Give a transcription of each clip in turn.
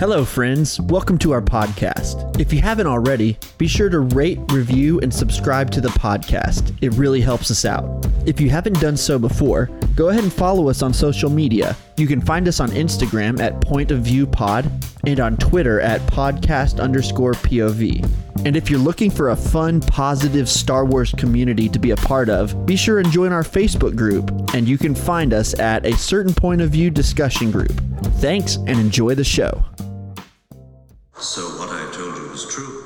Hello, friends. Welcome to our podcast. If you haven't already, be sure to rate, review, and subscribe to the podcast. It really helps us out. If you haven't done so before, go ahead and follow us on social media. You can find us on Instagram at Point of View Pod and on Twitter at podcast underscore POV. And if you're looking for a fun, positive Star Wars community to be a part of, be sure and join our Facebook group, and you can find us at a certain point of view discussion group. Thanks and enjoy the show. So what I told you is true,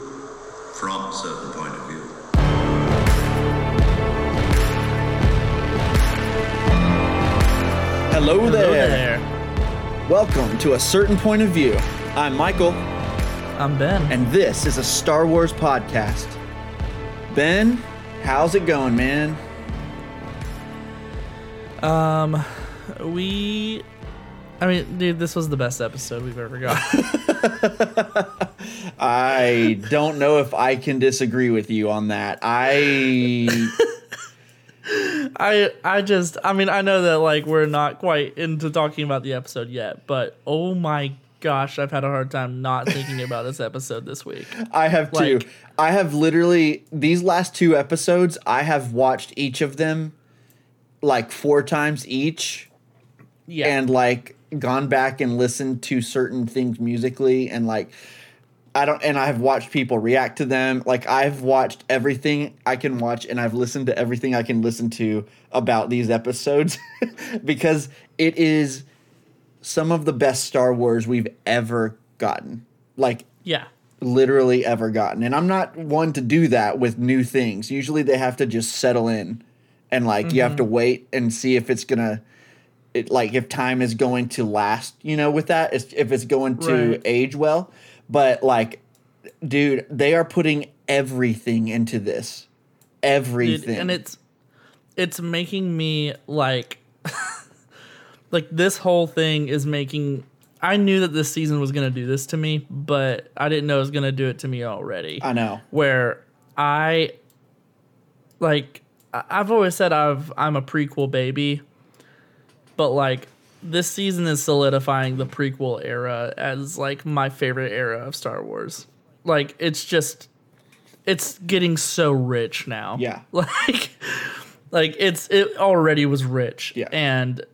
from a certain point of view. Hello there. Hello there. Welcome to a certain point of view. I'm Michael, I'm Ben. and this is a Star Wars podcast. Ben, how's it going, man? um, we, I mean, dude, this was the best episode we've ever got. I don't know if I can disagree with you on that. I I, I just, I mean, I know that like we're not quite into talking about the episode yet, but oh my gosh, I've had a hard time not thinking about this episode this week. I have two. Like- I have literally these last two episodes. I have watched each of them like four times each, Yeah, and like gone back and listened to certain things musically, and like I don't. And I have watched people react to them. Like I've watched everything I can watch, and I've listened to everything I can listen to about these episodes because it is some of the best Star Wars we've ever gotten. Like yeah, literally ever gotten. And I'm not one to do that with new things. Usually they have to just settle in and like you have to mm-hmm. wait and see if it's going to it like if time is going to last, you know, with that if if it's going to Right. age well. But like dude, they are putting everything into this. dude, Everything. and it's, it's making me like, like this whole thing is making. I knew that this season was gonna do this to me, but I didn't know it was gonna do it to me already. I know. where I like I've always said I've I'm a prequel baby, but like this season is solidifying the prequel era as like my favorite era of Star Wars. Like it's just it's getting so rich now. Yeah. Like like it's it already was rich. Yeah. And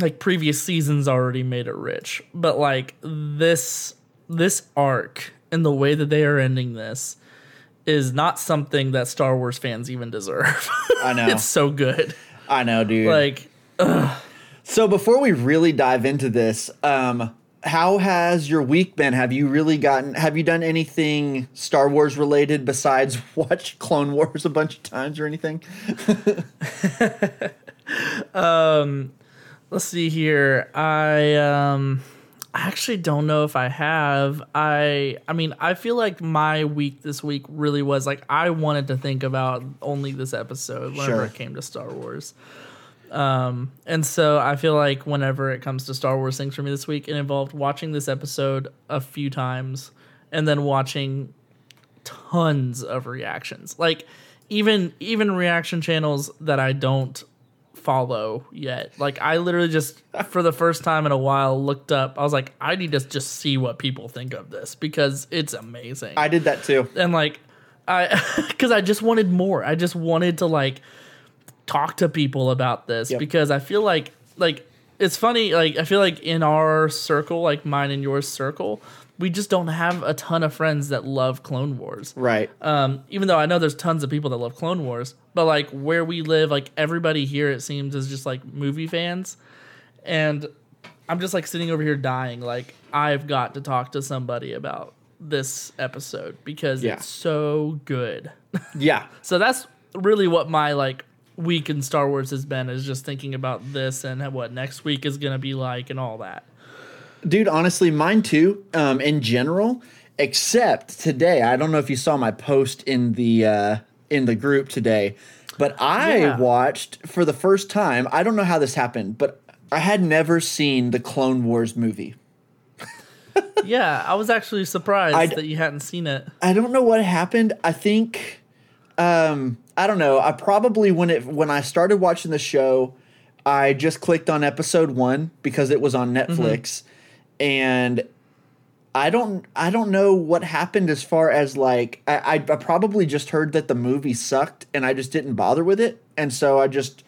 like previous seasons already made it rich. But like this this arc and the way that they are ending this is not something that Star Wars fans even deserve. I know. it's so good. I know, dude. Like So before we really dive into this, um, how has your week been? Have you really gotten? Have you done anything Star Wars related besides watch Clone Wars a bunch of times or anything? let's see here. I um I actually don't know if I have. I I mean, I feel like my week this week really was like I wanted to think about only this episode whenever Sure. it came to Star Wars. Um and so I feel like whenever it comes to Star Wars things for me this week, it involved watching this episode a few times and then watching tons of reactions. Like even even reaction channels that I don't follow yet. Like I literally just for the first time in a while looked up. I was like, I need to just see what people think of this because it's amazing. I did that too. and like I because I just wanted more. I just wanted to like talk to people about this Yep. because I feel like like it's funny like I feel like in our circle, like mine and yours circle, we just don't have a ton of friends that love Clone Wars Right. um, even though I know there's tons of people that love Clone Wars, but like where we live, like everybody here, it seems is just like movie fans, and I'm just like sitting over here dying. Like I've got to talk to somebody about this episode because Yeah. it's so good. yeah. so that's really what my like week in Star Wars has been is just thinking about this and what next week is gonna be like and all that. Dude, honestly, mine too. Um, in general, except today. I don't know if you saw my post in the uh, in the group today, but I Yeah. watched for the first time. I don't know how this happened, but I had never seen the Clone Wars movie. yeah, I was actually surprised I'd- that you hadn't seen it. I don't know what happened. I think um I don't know. I probably when it when I started watching the show, I just clicked on episode 1 because it was on mm-hmm. Netflix and I don't I don't know what happened as far as like I, I I probably just heard that the movie sucked and I just didn't bother with it and so I just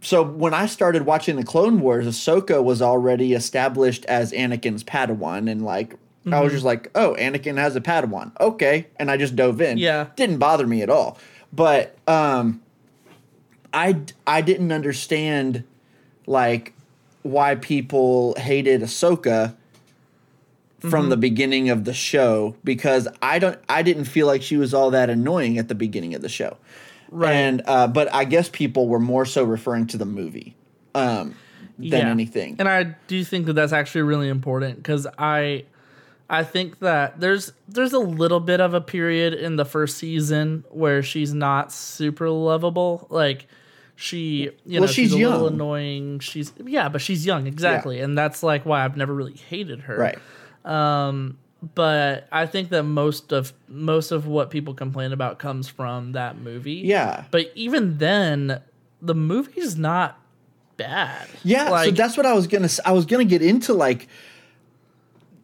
so when I started watching the Clone Wars, Ahsoka was already established as Anakin's Padawan and like I was mm-hmm. just like, oh, Anakin has a Padawan, okay, and I just dove in. Yeah. didn't bother me at all. But um, I I didn't understand like why people hated Ahsoka from the beginning of the show because I don't I didn't feel like she was all that annoying at the beginning of the show. Right. And uh, but I guess people were more so referring to the movie um, than Yeah. anything. And I do think that that's actually really important because I, I think that there's there's a little bit of a period in the first season where she's not super lovable. Like she, you Well, know, she's she's, a little annoying. She's yeah, but she's young exactly, and that's like why I've never really hated her. right. Um, but I think that most of most of what people complain about comes from that movie. Yeah. But even then, the movie's not bad. Yeah, so that's what I was gonna. I was gonna get into like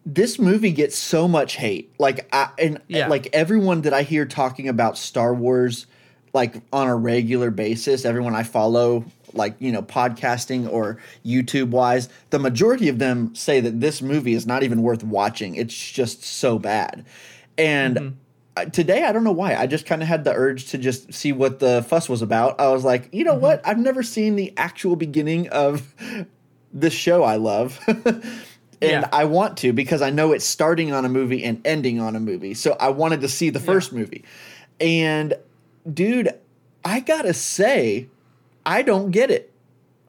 this movie gets so much hate. Like I and Yeah. like everyone that I hear talking about Star Wars, like on a regular basis, everyone I follow, like you know, podcasting or YouTube wise, the majority of them say that this movie is not even worth watching. It's just so bad, and. Mm-hmm. Today, I don't know why. I just kind of had the urge to just see what the fuss was about. I was like, you know Mm-hmm. what? I've never seen the actual beginning of this show I love. and Yeah. I want to because I know it's starting on a movie and ending on a movie. So I wanted to see the first movie. And dude, I got to say I don't get it.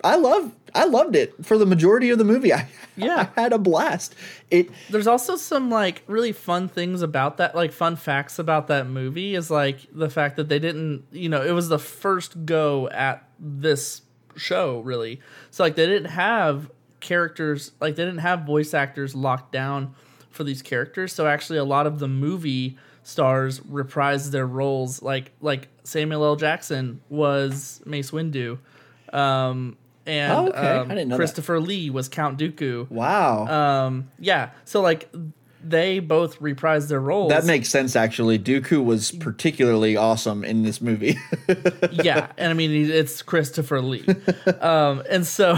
I love I loved it for the majority of the movie. I, Yeah. I had a blast. It There's also some like really fun things about that, like fun facts about that movie is like the fact that they didn't, you know, it was the first go at this show really. So like they didn't have characters, like they didn't have voice actors locked down for these characters. So actually a lot of the movie stars reprised their roles like like Samuel L. Jackson was Mace Windu. Um and Oh, okay. Um, know that. Christopher Lee was Count Dooku. wow. Um, yeah. So like they both reprised their roles. that makes sense actually. Dooku was particularly awesome in this movie. yeah, and I mean it's Christopher Lee, um, and so,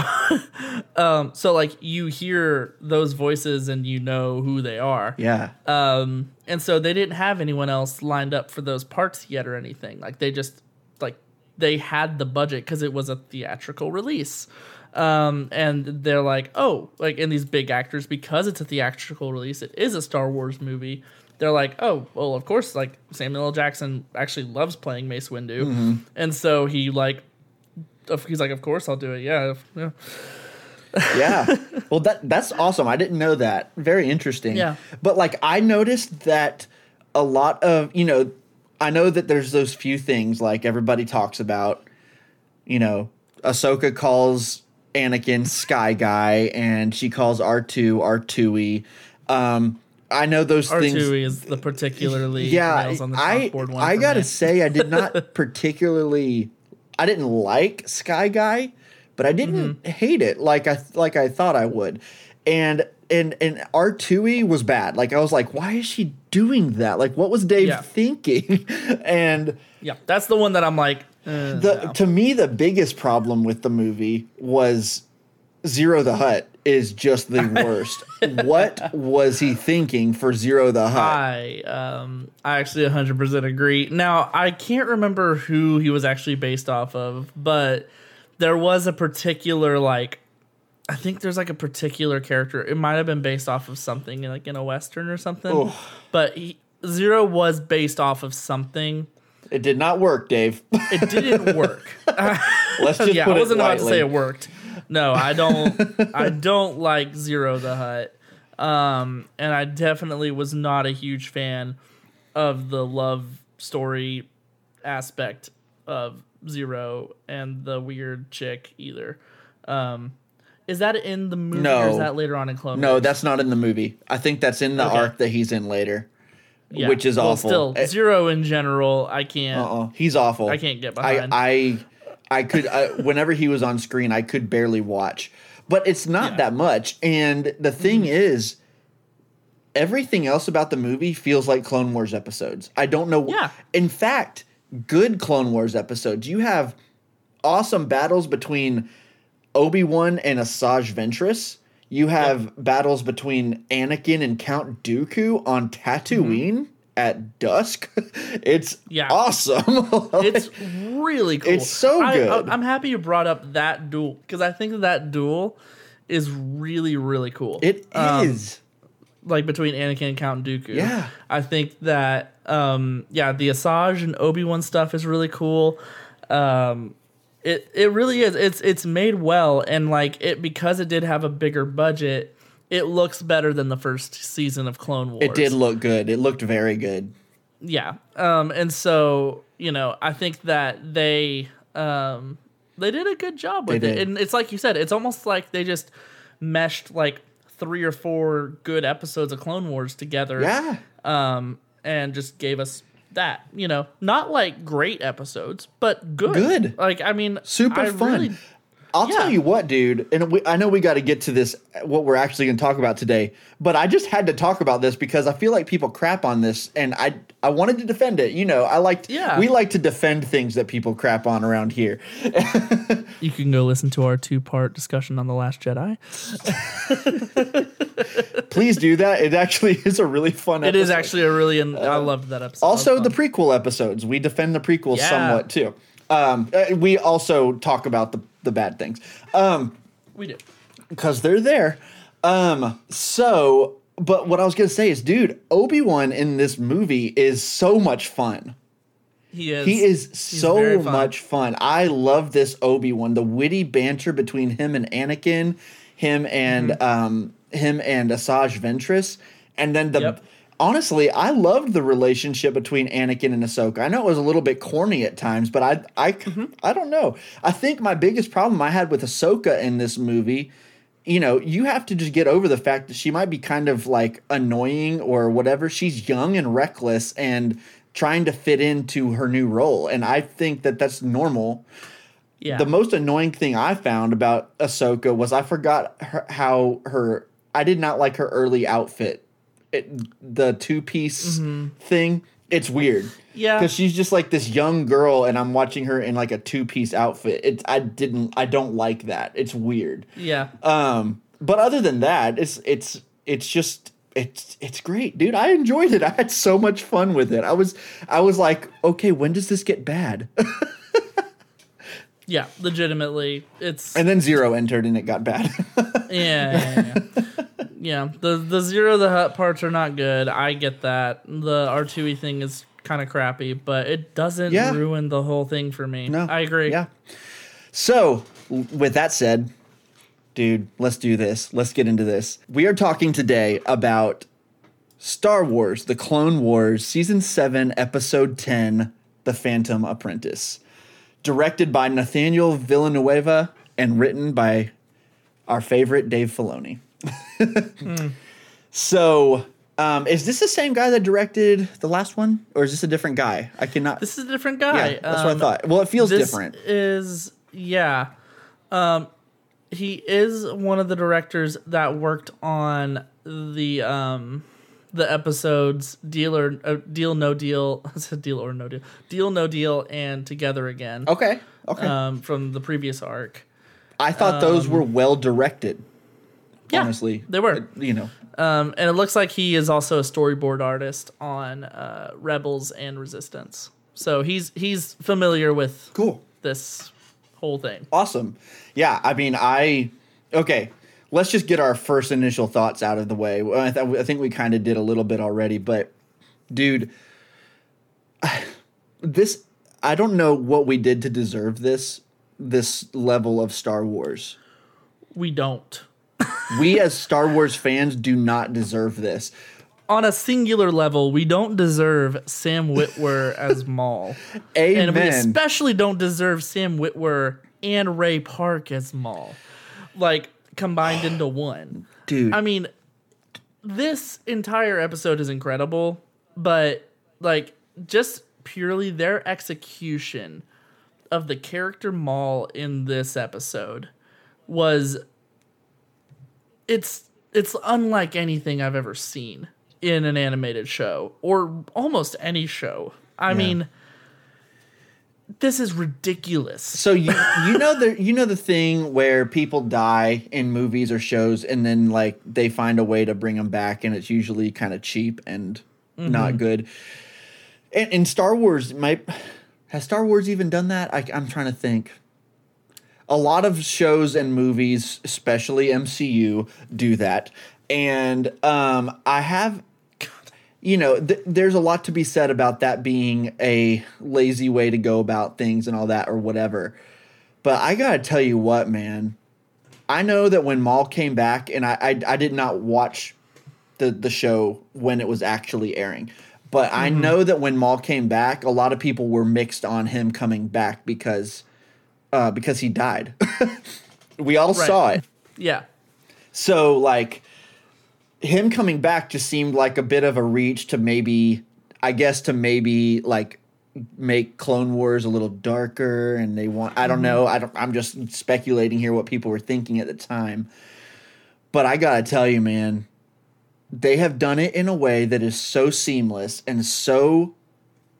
um, so like you hear those voices and you know who they are. yeah. Um, and so they didn't have anyone else lined up for those parts yet or anything. Like they just like they had the budget because it was a theatrical release. Um, and they're like, oh, like in these big actors, because it's a theatrical release, it is a Star Wars movie. They're like, oh, well, of course, like Samuel L. Jackson actually loves playing Mace Windu, and so he like, he's like, of course, I'll do it. Yeah, yeah. yeah. Well, that that's awesome. I didn't know that. Very interesting. Yeah. But like I noticed that a lot of, you know, I know that there's those few things like everybody talks about, you know, Ahsoka calls Anakin Sky Guy and she calls R2 R2e. Um I know those R things two is the particularly yeah, nails on the I one. I gotta say I did not particularly I didn't like Sky Guy, but I didn't Mm-hmm. hate it like I like I thought I would. And and and R two E was bad. Like I was like, why is she doing that? Like what was Dave Yeah. thinking? and Yeah, that's the one that I'm like. Uh, the no. to me the biggest problem with the movie was Ziro the Hutt is just the worst. what was he thinking for Ziro the Hutt? I um I actually 100% agree. Now, I can't remember who he was actually based off of, but there was a particular like I think there's like a particular character. It might have been based off of something like in a western or something. But he, Ziro was based off of something. It did not work, Dave. It didn't work. Let's just yeah, put I wasn't about to say it worked. No, I don't. I don't like Ziro the Hutt, um, and I definitely was not a huge fan of the love story aspect of Ziro and the weird chick either. Um, is that in the movie or No. is that later on in Clone No, Wars? that's not in the movie. I think that's in the Okay. arc that he's in later, Yeah. which is well, awful. Still, Eh, Ziro in general, I can't. uh-uh. He's awful. I can't get I behind. I I could I, whenever he was on screen, I could barely watch. But it's not Yeah. that much. And the thing is, everything else about the movie feels like Clone Wars episodes. I don't know. Yeah. In fact, good Clone Wars episodes. You have awesome battles between Obi Wan and Asajj Ventress. You have battles between Anakin and Count Dooku on Tatooine at dusk. it's Mm-hmm. Yeah. awesome. It's really cool. It's so I- good. I, am happy you brought up that duel because I think that duel is really really cool. It is. Um, like between Anakin and Count Dooku. Yeah. I think that um yeah, the Asajj and Obi Wan stuff is really cool. Um it it really is. It's it's made well and like it because it did have a bigger budget, it looks better than the first season of Clone Wars. it did look good. It looked very good. Yeah. Um and so, you know, I think that they um they did a good job with They it. did. And it's like you said, it's almost like they just meshed like three or four good episodes of Clone Wars together. Yeah. Um and just gave us that, you know, not like great episodes, but good. Good. Like I mean, Super I fun. really- I'll Yeah. tell you what, dude, and we, I know we got to get to this, what we're actually going to talk about today, but I just had to talk about this because I feel like people crap on this, and I I wanted to defend it. You know, I liked, Yeah. we like to defend things that people crap on around here. you can go listen to our two part discussion on the Last Jedi. Please do that. It actually is a really fun. It is episode. actually a really, I loved that episode. That Also, the prequel episodes, we defend the prequels Yeah. somewhat too. Um, uh, we also talk about the the bad things. Um, we do. because they're there. Um, so, but what I was gonna say is, dude, Obi Wan in this movie is so much fun. He is. He is so fun. much fun. I love this Obi Wan. The witty banter between him and Anakin, him and Mm-hmm. um, him and Asajj Ventress, and then the. Yep. Honestly, I loved the relationship between Anakin and Ahsoka. I know it was a little bit corny at times, but I, I, Mm-hmm. I don't know. I think my biggest problem I had with Ahsoka in this movie you know, you have to just get over the fact that she might be kind of like annoying or whatever. She's young and reckless and trying to fit into her new role. And I think that that's normal. Yeah. The most annoying thing I found about Ahsoka was I forgot her, how her, I did not like her early outfit. It, the two piece thing, it's weird. Mm-hmm. Yeah. Because she's just like this young girl and I'm watching her in like a two piece outfit. It's, I didn't, I don't like that. It's weird. yeah. Um, but other than that, it's it's it's just it's it's great, dude. I enjoyed it. I had so much fun with it. I was I was like, okay, when does this get bad? Yeah, legitimately, it's and then Ziro entered and it got bad. yeah, yeah, yeah. yeah. The the Ziro the Hutt parts are not good. I get that. The R two E thing is kind of crappy, but it doesn't Yeah. ruin the whole thing for me. no, I agree. Yeah. So, with that said, dude, let's do this. Let's get into this. We are talking today about Star Wars: The Clone Wars, Season Seven, Episode Ten, The Phantom Apprentice. Directed by Nathaniel Villanueva and written by our favorite Dave Filoni. So, um, is this the same guy that directed the last one, or is this a different guy? I cannot. This is a different guy. yeah, that's what I Um, thought. Well, it feels this different. Is yeah. Um, he is one of the directors that worked on the um the episodes Deal or uh, Deal No Deal, Deal or No Deal, Deal No Deal, and Together Again. Okay. Okay. Um, from the previous arc. I thought those were well directed. um, Yeah, honestly, they were. You know, Um, and it looks like he is also a storyboard artist on uh, Rebels and Resistance. So he's he's familiar with cool. this whole thing. Awesome. Yeah, I mean, I okay. Let's just get our first initial thoughts out of the way. I, th- I think we kind of did a little bit already, but dude, this I don't know what we did to deserve this this level of Star Wars. We don't. We as Star Wars fans do not deserve this. On a singular level, we don't deserve Sam Witwer as Maul. Amen. And we especially don't deserve Sam Witwer and Ray Park as Maul. Like combined into one. dude. I mean, this entire episode is incredible, but like just purely their execution of the character Maul in this episode was it's it's unlike anything I've ever seen in an animated show or almost any show. I mean, this is ridiculous. So you you know the you know the thing where people die in movies or shows and then like they find a way to bring them back and it's usually kind of cheap and not good. And in Star Wars, might has Star Wars even done that? I, I'm trying to think. A lot of shows and movies, especially MCU, do that. And um, I have you know, th- there's a lot to be said about that being a lazy way to go about things and all that or whatever. But I gotta tell you what, man. I know that when Maul came back, and I I, I did not watch the the show when it was actually airing, but I know that when Maul came back, a lot of people were mixed on him coming back because uh, because he died. we all Right. saw it. Yeah. So like him coming back just seemed like a bit of a reach to maybe I guess to maybe like make Clone Wars a little darker and they want I don't mm-hmm. know, I don't I'm just speculating here what people were thinking at the time. But I got to tell you man, they have done it in a way that is so seamless and so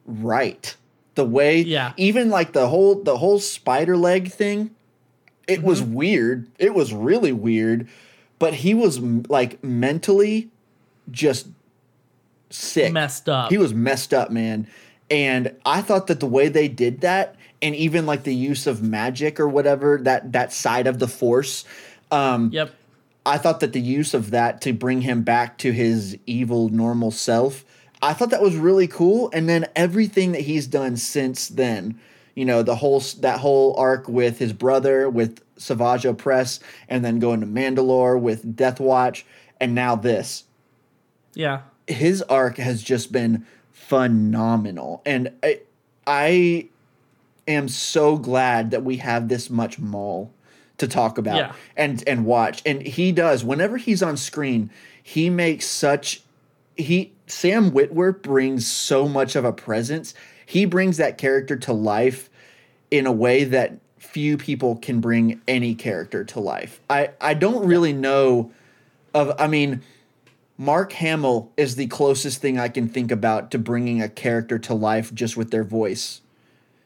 right. The way Yeah. even like the whole the whole spider leg thing it was mm-hmm. weird. It was really weird, but he was m- like mentally just sick. Messed up. He was messed up, man. And I thought that the way they did that and even like the use of magic or whatever, that that side of the force, um Yep. I thought that the use of that to bring him back to his evil normal self, I thought that was really cool. And then everything that he's done since then, you know, the whole that whole arc with his brother, with Savage Opress, and then going to Mandalore with Death Watch, and now this. Yeah. His arc has just been phenomenal, and I, I am so glad that we have this much Maul to talk about Yeah. and and watch. And he does whenever he's on screen, he makes such he Sam Witwer brings so much of a presence. He brings that character to life in a way that few people can bring any character to life. I I don't really know of I mean Mark Hamill is the closest thing I can think about to bringing a character to life just with their voice.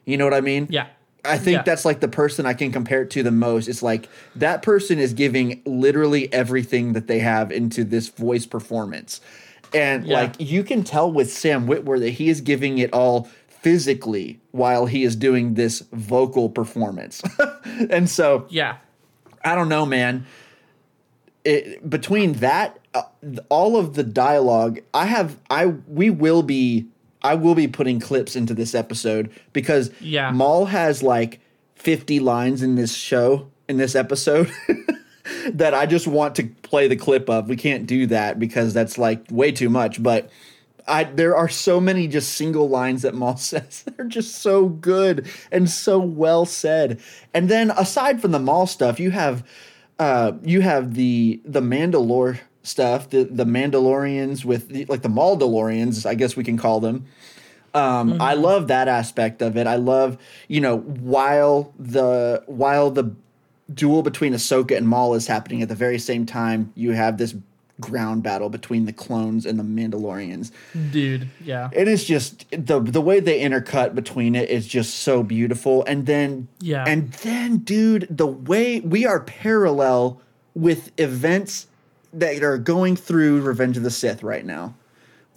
You know what I mean? Yeah. I think Yeah. that's like the person I can compare it to the most. It's like that person is giving literally everything that they have into this voice performance. And Yeah. like you can tell with Sam Witwer that he is giving it all physically while he is doing this vocal performance. and so Yeah. I don't know, man. It, between that, uh, all of the dialogue, I have, I we will be, I will be putting clips into this episode because Yeah. Maul has like fifty lines in this show in this episode that I just want to play the clip of. We can't do that because that's like way too much, but. I, there are so many just single lines that Maul says. They're just so good and so well said. And then aside from the Maul stuff, you have uh, you have the the Mandalore stuff, the the Mandalorians with the, like the Maldalorians, I guess we can call them. Um, I love that aspect of it. I love you know while the while the duel between Ahsoka and Maul is happening at the very same time, you have this ground battle between the clones and the Mandalorians. Dude. Yeah. And It is just the the way they intercut between it is just so beautiful. And then Yeah. and then dude, the way we are parallel with events that are going through Revenge of the Sith right now.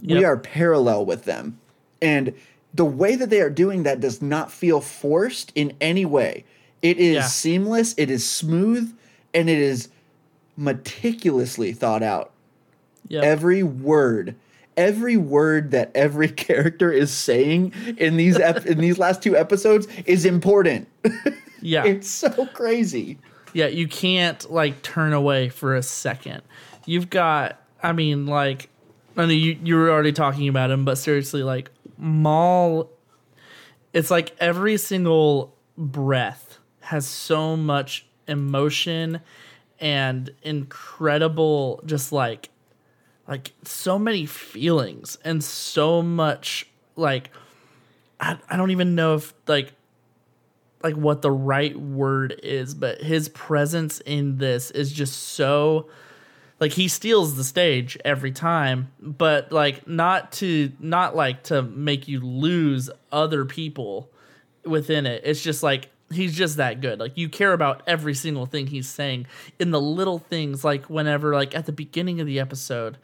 We are parallel with them. And the way that they are doing that does not feel forced in any way. It is Yeah. seamless, it is smooth, and it is meticulously thought out Yep. every word every word that every character is saying in these ep- in these last two episodes is important yeah. it's so crazy Yeah, you can't like turn away for a second. You've got, I mean, like, I know you you were already talking about him, but seriously, like Maul, it's like every single breath has so much emotion and incredible, just like, like so many feelings and so much like, I I don't even know if like like what the right word is, but his presence in this is just so like he steals the stage every time, but like not to not like to make you lose other people within it. It's just like he's just that good. Like you care about every single thing he's saying in the little things like whenever like at the beginning of the episode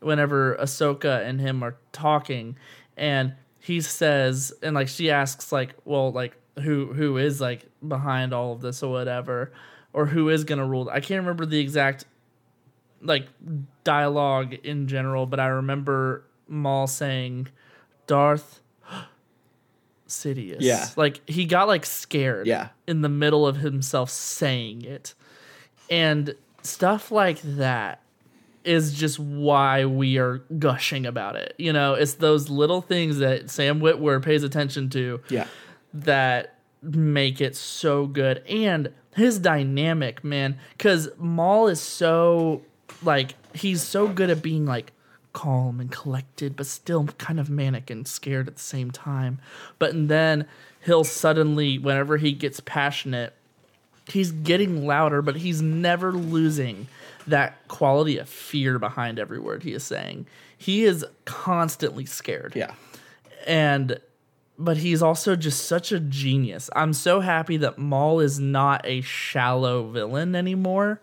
whenever Ahsoka and him are talking and he says and like she asks like well like who who is like behind all of this or whatever or who is going to rule. I can't remember the exact like dialogue in general, but I remember Maul saying Darth Sidious. Yeah. Like he got like scared Yeah. in the middle of himself saying it. And stuff like that is just why we are gushing about it. You know, it's those little things that Sam Witwer pays attention to Yeah. that make it so good and his dynamic man because maul is so like he's so good at being like calm and collected but still kind of manic and scared at the same time but then he'll suddenly whenever he gets passionate he's getting louder but he's never losing that quality of fear behind every word he is saying he is constantly scared Yeah. and but he's also just such a genius. I'm so happy that Maul is not a shallow villain anymore.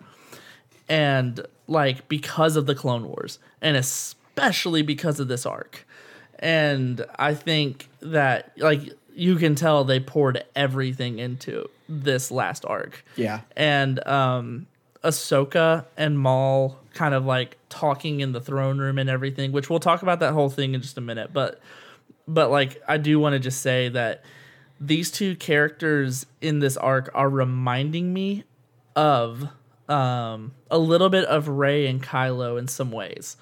And like because of the Clone Wars and especially because of this arc. And I think that like you can tell they poured everything into this last arc Yeah. and um Ahsoka and Maul kind of like talking in the throne room and everything, which we'll talk about that whole thing in just a minute. But but like I do want to just say that these two characters in this arc are reminding me of um a little bit of Rey and Kylo in some ways.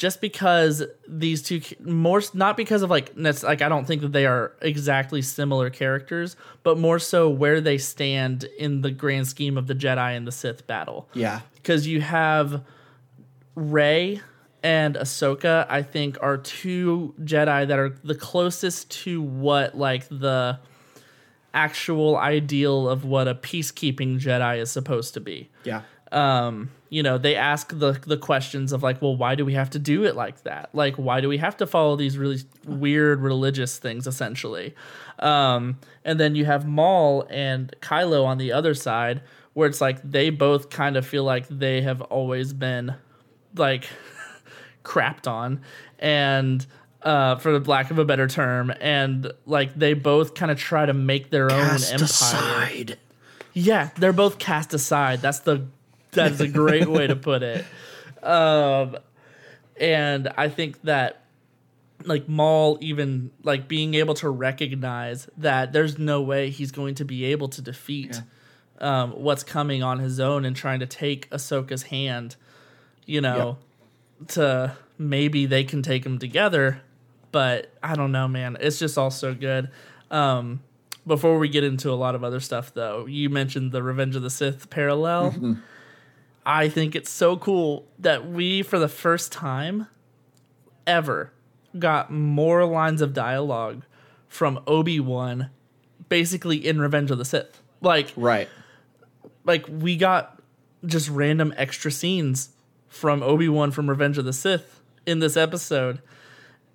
Just because these two more not because of like like I don't think that they are exactly similar characters, but more so where they stand in the grand scheme of the Jedi and the Sith battle Yeah. because you have Rey and Ahsoka. I think are two Jedi that are the closest to what like the actual ideal of what a peacekeeping Jedi is supposed to be. Yeah. Um, you know, they ask the the questions of like, well, why do we have to do it like that? Like, why do we have to follow these really weird religious things, essentially? Um, and then you have Maul and Kylo on the other side, where it's like they both kind of feel like they have always been like crapped on and uh, for the lack of a better term, and like they both kind of try to make their own empire. aside. Yeah, they're both cast aside. That's the that's a great way to put it. Um, and I think that like Maul even like being able to recognize that there's no way he's going to be able to defeat um, what's coming on his own and trying to take Ahsoka's hand, you know, to maybe they can take him together. But I don't know, man. It's just all so good. Um, before we get into a lot of other stuff, though, you mentioned the Revenge of the Sith parallel. I think it's so cool that we, for the first time ever, got more lines of dialogue from Obi Wan, basically in Revenge of the Sith. Like, Right. like we got just random extra scenes from Obi Wan from Revenge of the Sith in this episode,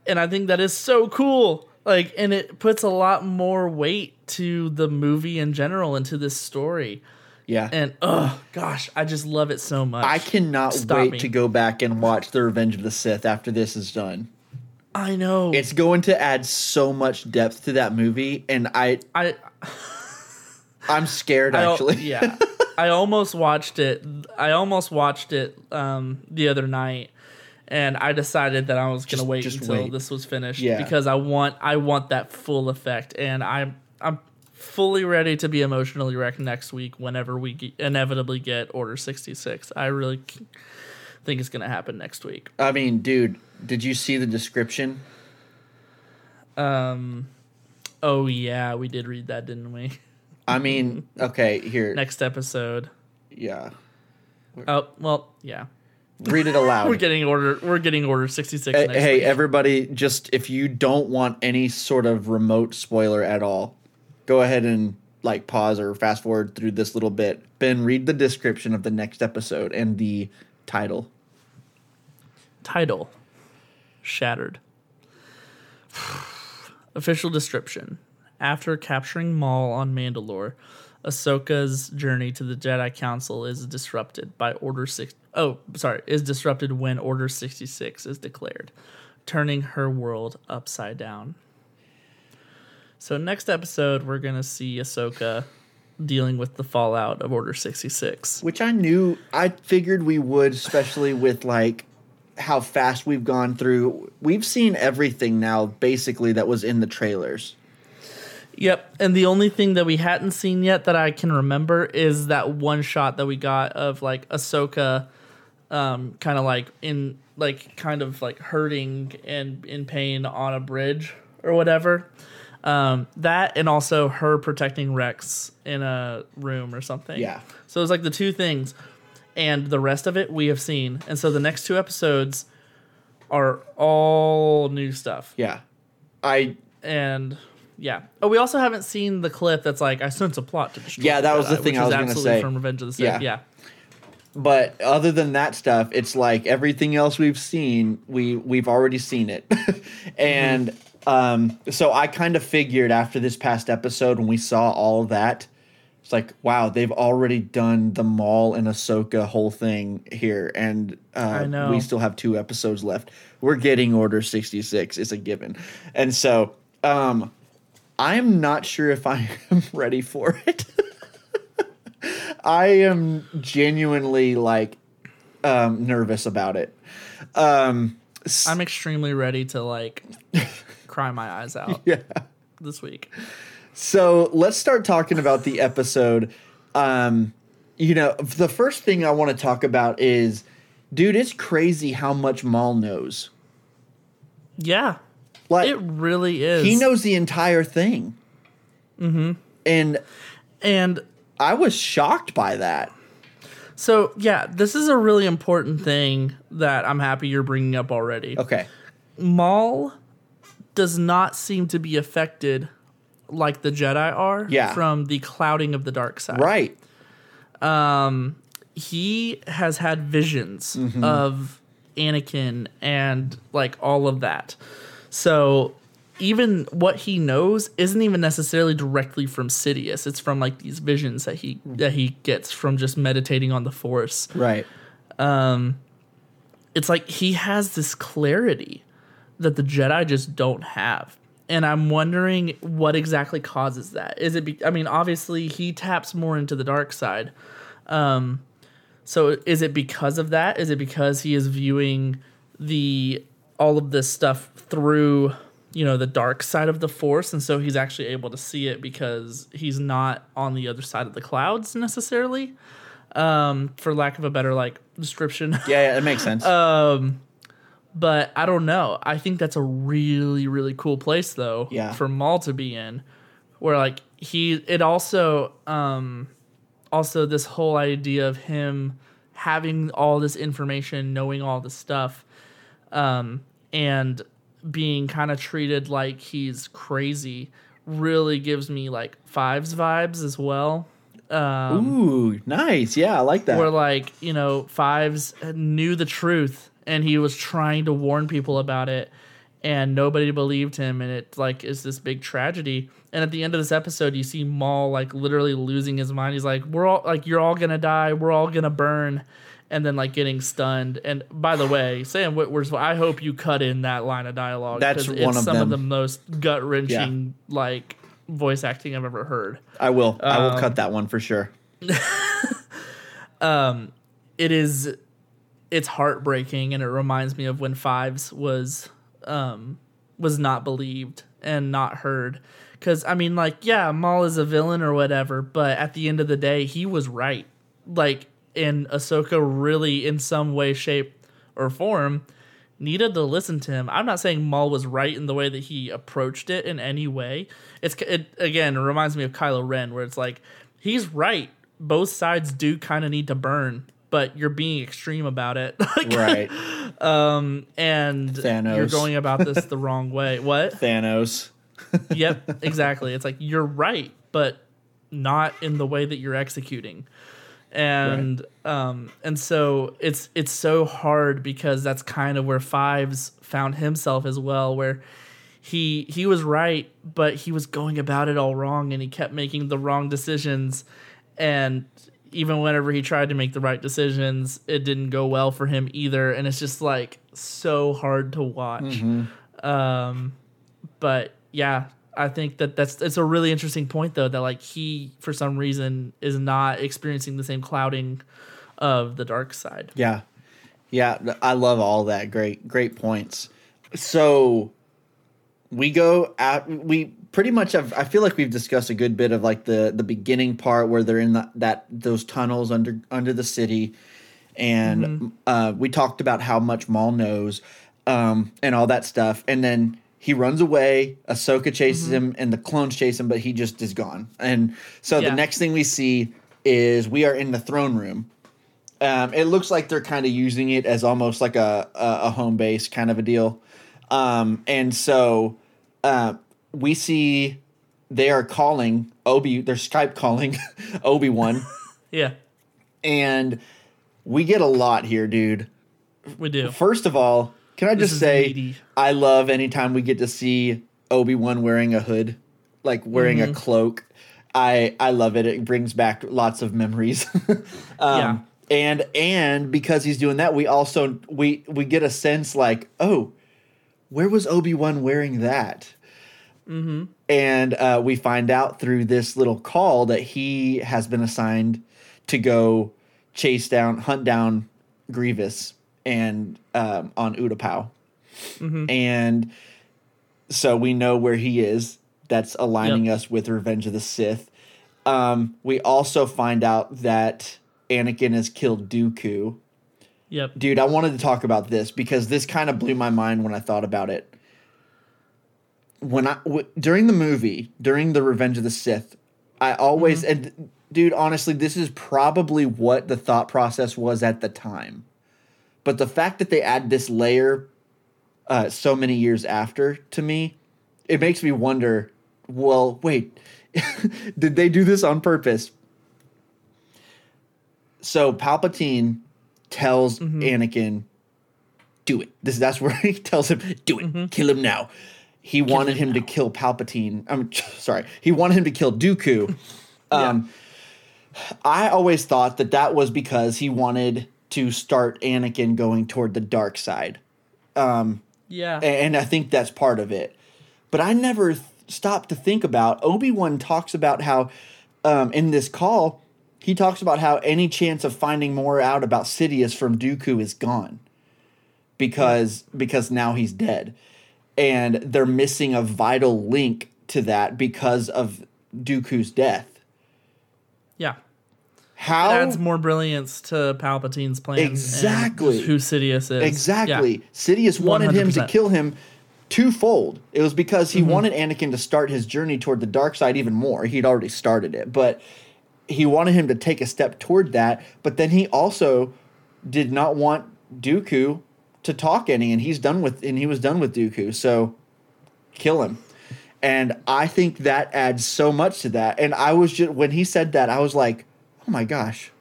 and I think that is so cool. Like, and it puts a lot more weight to the movie in general and to this story. Yeah. And oh gosh, I just love it so much. I cannot Stop wait me. to go back and watch The Revenge of the Sith after this is done. I know. It's going to add so much depth to that movie, and I I I'm scared I actually. yeah. I almost watched it. I almost watched it um, the other night, and I decided that I was going to wait until wait. this was finished Yeah. because I want I want that full effect, and I'm I'm fully ready to be emotionally wrecked next week whenever we ge- inevitably get Order sixty six. I really c- think it's going to happen next week. I mean, dude, did you see the description? Um, oh yeah, we did read that, didn't we? I mean, okay, here. Next episode. Yeah. Oh well, yeah. Read it aloud. We're getting order. We're getting order sixty six. Hey, next hey, everybody, just if you don't want any sort of remote spoiler at all, go ahead and like pause or fast forward through this little bit. Ben, read the description of the next episode and the title. Title Shattered. Official description. After capturing Maul on Mandalore, Ahsoka's journey to the Jedi Council is disrupted by Order 6 Oh, sorry, is disrupted when Order 66 is declared, turning her world upside down. So next episode we're going to see Ahsoka dealing with the fallout of Order 66. Which I knew, I figured we would, especially with like how fast we've gone through. We've seen everything now, basically, that was in the trailers. Yep, and the only thing that we hadn't seen yet that I can remember is that one shot that we got of like Ahsoka, um, kind of like in like kind of like hurting and in pain on a bridge or whatever. Um, that and also her protecting Rex in a room or something. Yeah. So it's like the two things, and the rest of it we have seen, and so the next two episodes are all new stuff Yeah. I and yeah. Oh, we also haven't seen the clip that's like I sense a plot to destroy. Yeah, that was the thing I was gonna absolutely say. from Revenge of the Sith. Yeah. Yeah. but other than that stuff, it's like everything else we've seen, we we've already seen it. and um so I kind of figured after this past episode when we saw all of that, it's like, wow, they've already done the Maul and Ahsoka whole thing here, and uh, we still have two episodes left. We're getting Order sixty six; it's a given, and so um, I'm not sure if I am ready for it. I am genuinely like um, nervous about it. Um, I'm extremely ready to like cry my eyes out yeah. this week. So let's start talking about the episode. Um, you know, the first thing I want to talk about is, dude, it's crazy how much Maul knows. Yeah. Like It really is. he knows the entire thing. Mm-hmm. And and I was shocked by that. so yeah, this is a really important thing that I'm happy you're bringing up already. Okay. Maul does not seem to be affected like the Jedi are Yeah. from the clouding of the dark side. Right. Um, he has had visions Mm-hmm. of Anakin and like all of that. So even what he knows isn't even necessarily directly from Sidious. It's from like these visions that he that he gets from just meditating on the Force. Right. Um It's like he has this clarity that the Jedi just don't have. And I'm wondering what exactly causes that. Is it? Be, I mean, obviously he taps more into the dark side. Um, so is it because of that? Is it because he is viewing the all of this stuff through you know the dark side of the force and so he's actually able to see it because he's not on the other side of the clouds necessarily um for lack of a better like description Yeah, yeah, that makes sense. but I don't know. I think that's a really really cool place though Yeah. for Maul to be in where like he it also um also this whole idea of him having all this information, knowing all this stuff um and being kind of treated like he's crazy really gives me like fives vibes as well. Ooh, nice. Yeah, I like that. where like you know fives knew the truth and he was trying to warn people about it and nobody believed him and it like is this big tragedy. And at the end of this episode you see Maul like literally losing his mind. He's like we're all like you're all gonna die. We're all gonna burn. And then like getting stunned. And by the way Sam Witwer I hope you cut in that line of dialogue That's one it's of some of the most gut wrenching like voice acting I've ever heard. I will. I Um, will cut that one for sure. Um it is it's heartbreaking and it reminds me of when fives was um was not believed and not heard. Because i mean like yeah maul is a villain or whatever but at the end of the day he was right. Like and ahsoka really in some way shape or form needed to listen to him. I'm not saying maul was right in the way that he approached it in any way. It's it again it reminds me of kylo ren where it's like he's right. Both sides do kind of need to burn but you're being extreme about it. Like, Right. and Thanos. you're going about this the wrong way. What? Thanos. yep exactly. It's like you're right but not in the way that you're executing. And um and so it's it's so hard because that's kind of where Fives found himself as well, where he he was right, but he was going about it all wrong, and he kept making the wrong decisions, and even whenever he tried to make the right decisions, it didn't go well for him either, and it's just like so hard to watch. Um, but yeah, I think that that's it's a really interesting point though that like he for some reason is not experiencing the same clouding of the dark side. Yeah. Yeah, I love all that. Great, great points. So we go out we pretty much have I feel like we've discussed a good bit of like the the beginning part where they're in the, that those tunnels under under the city. And uh, we talked about how much Maul knows um, and all that stuff. And then he runs away Ahsoka chases him and the clones chase him but he just is gone. And so Yeah. the next thing we see is we are in the throne room. Um, it looks like they're kind of using it as almost like a, a, a home base kind of a deal. Um, and so uh, we see they are calling Obi, they're Skype calling Obi Wan, Yeah, and we get a lot here, dude. we do. First of all, can I just say meaty. I love anytime we get to see Obi Wan wearing a hood, like wearing Mm-hmm. a cloak. I I love it. It brings back lots of memories. um, Yeah. And and because he's doing that, we also we we get a sense like, oh, where was Obi Wan wearing that? Mm-hmm. And uh, we find out through this little call that he has been assigned to go chase down, hunt down Grievous and um, on Utapau. And so we know where he is. That's aligning Yep. us with Revenge of the Sith. Um, we also find out that Anakin has killed Dooku. Yep. Dude, I wanted to talk about this because this kind of blew my mind when I thought about it. When I w- during the movie, during the Revenge of the Sith, I always mm-hmm. and dude, honestly, this is probably what the thought process was at the time. But the fact that they add this layer uh, so many years after to me, it makes me wonder. Well, wait, did they do this on purpose? So Palpatine tells mm-hmm. Anakin, "Do it." This that's where he tells him, "Do it, mm-hmm. kill him now." He wanted him to kill Palpatine. I'm sorry. He wanted him to kill Dooku. Um, I always thought that that was because he wanted to start Anakin going toward the dark side Yeah. and I think that's part of it. But I never th- stopped to think about Obi Wan talks about how um, in this call he talks about how any chance of finding more out about Sidious from Dooku is gone because because now he's dead, and they're missing a vital link to that because of Dooku's death. yeah. How It adds more brilliance to Palpatine's plans. and Exactly. who Sidious is. Exactly. Yeah. Sidious wanted him to kill him twofold. It was because Mm-hmm. he wanted Anakin to start his journey toward the dark side even more. He'd already started it, but he wanted him to take a step toward that. But then he also did not want Dooku to talk any, and he's done with, and he was done with Dooku. So kill him. And I think that adds so much to that. And I was just when he said that, I was like, oh my gosh,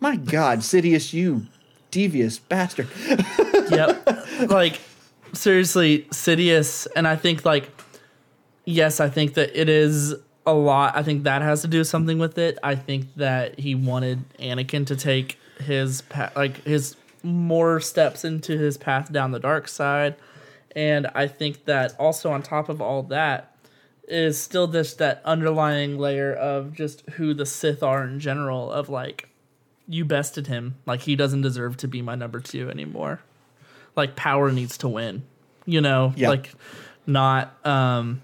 my God, Sidious, you devious bastard. yep. Like seriously, Sidious, and I think like yes, I think that it is a lot. I think that has to do something with it. I think that he wanted Anakin to take his pa- like his more steps into his path down the dark side, and I think that also on top of all that is still this that underlying layer of just who the Sith are in general of like you bested him. Like he doesn't deserve to be my number 2 anymore. Like power needs to win you know? Yeah. like not um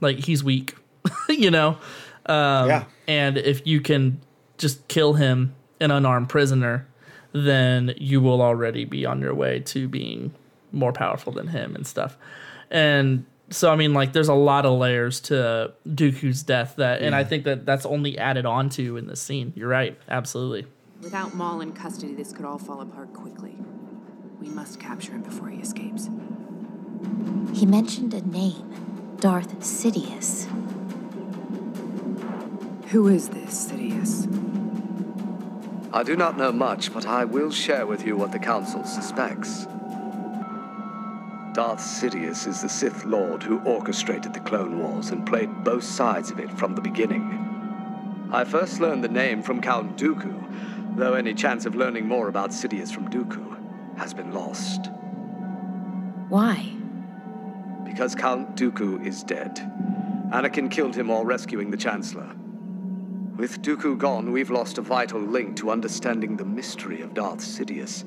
like he's weak you know? Um Yeah. and if you can just kill him an unarmed prisoner then you will already be on your way to being more powerful than him and stuff and so i mean like there's a lot of layers to dooku's death that and i think that that's only added on to in this scene you're right absolutely Without Maul in custody, this could all fall apart quickly. We must capture him before he escapes. He mentioned a name Darth Sidious. Who is this, Sidious? I do not know much, but I will share with you what the Council suspects. Darth Sidious is the Sith Lord who orchestrated the Clone Wars and played both sides of it from the beginning. I first learned the name from Count Dooku, though any chance of learning more about Sidious from Dooku has been lost. Why? Because Count Dooku is dead. Anakin killed him while rescuing the Chancellor. With Dooku gone, we've lost a vital link to understanding the mystery of Darth Sidious.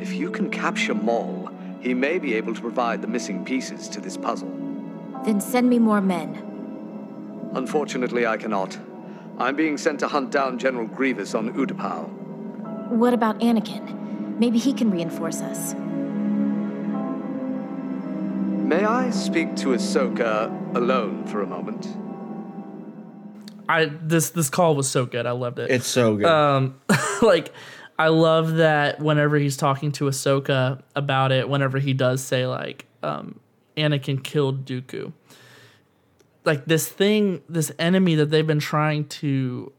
If you can capture Maul, he may be able to provide the missing pieces to this puzzle. Then send me more men. Unfortunately, I cannot. I'm being sent to hunt down General Grievous on Utapau. What about Anakin? Maybe he can reinforce us. May I speak to Ahsoka alone for a moment? I this this call was so good. I loved it. It's so good. um like I love that whenever he's talking to Ahsoka about it, whenever he does say like um Anakin killed Dooku. Like this thing, this enemy that they've been trying to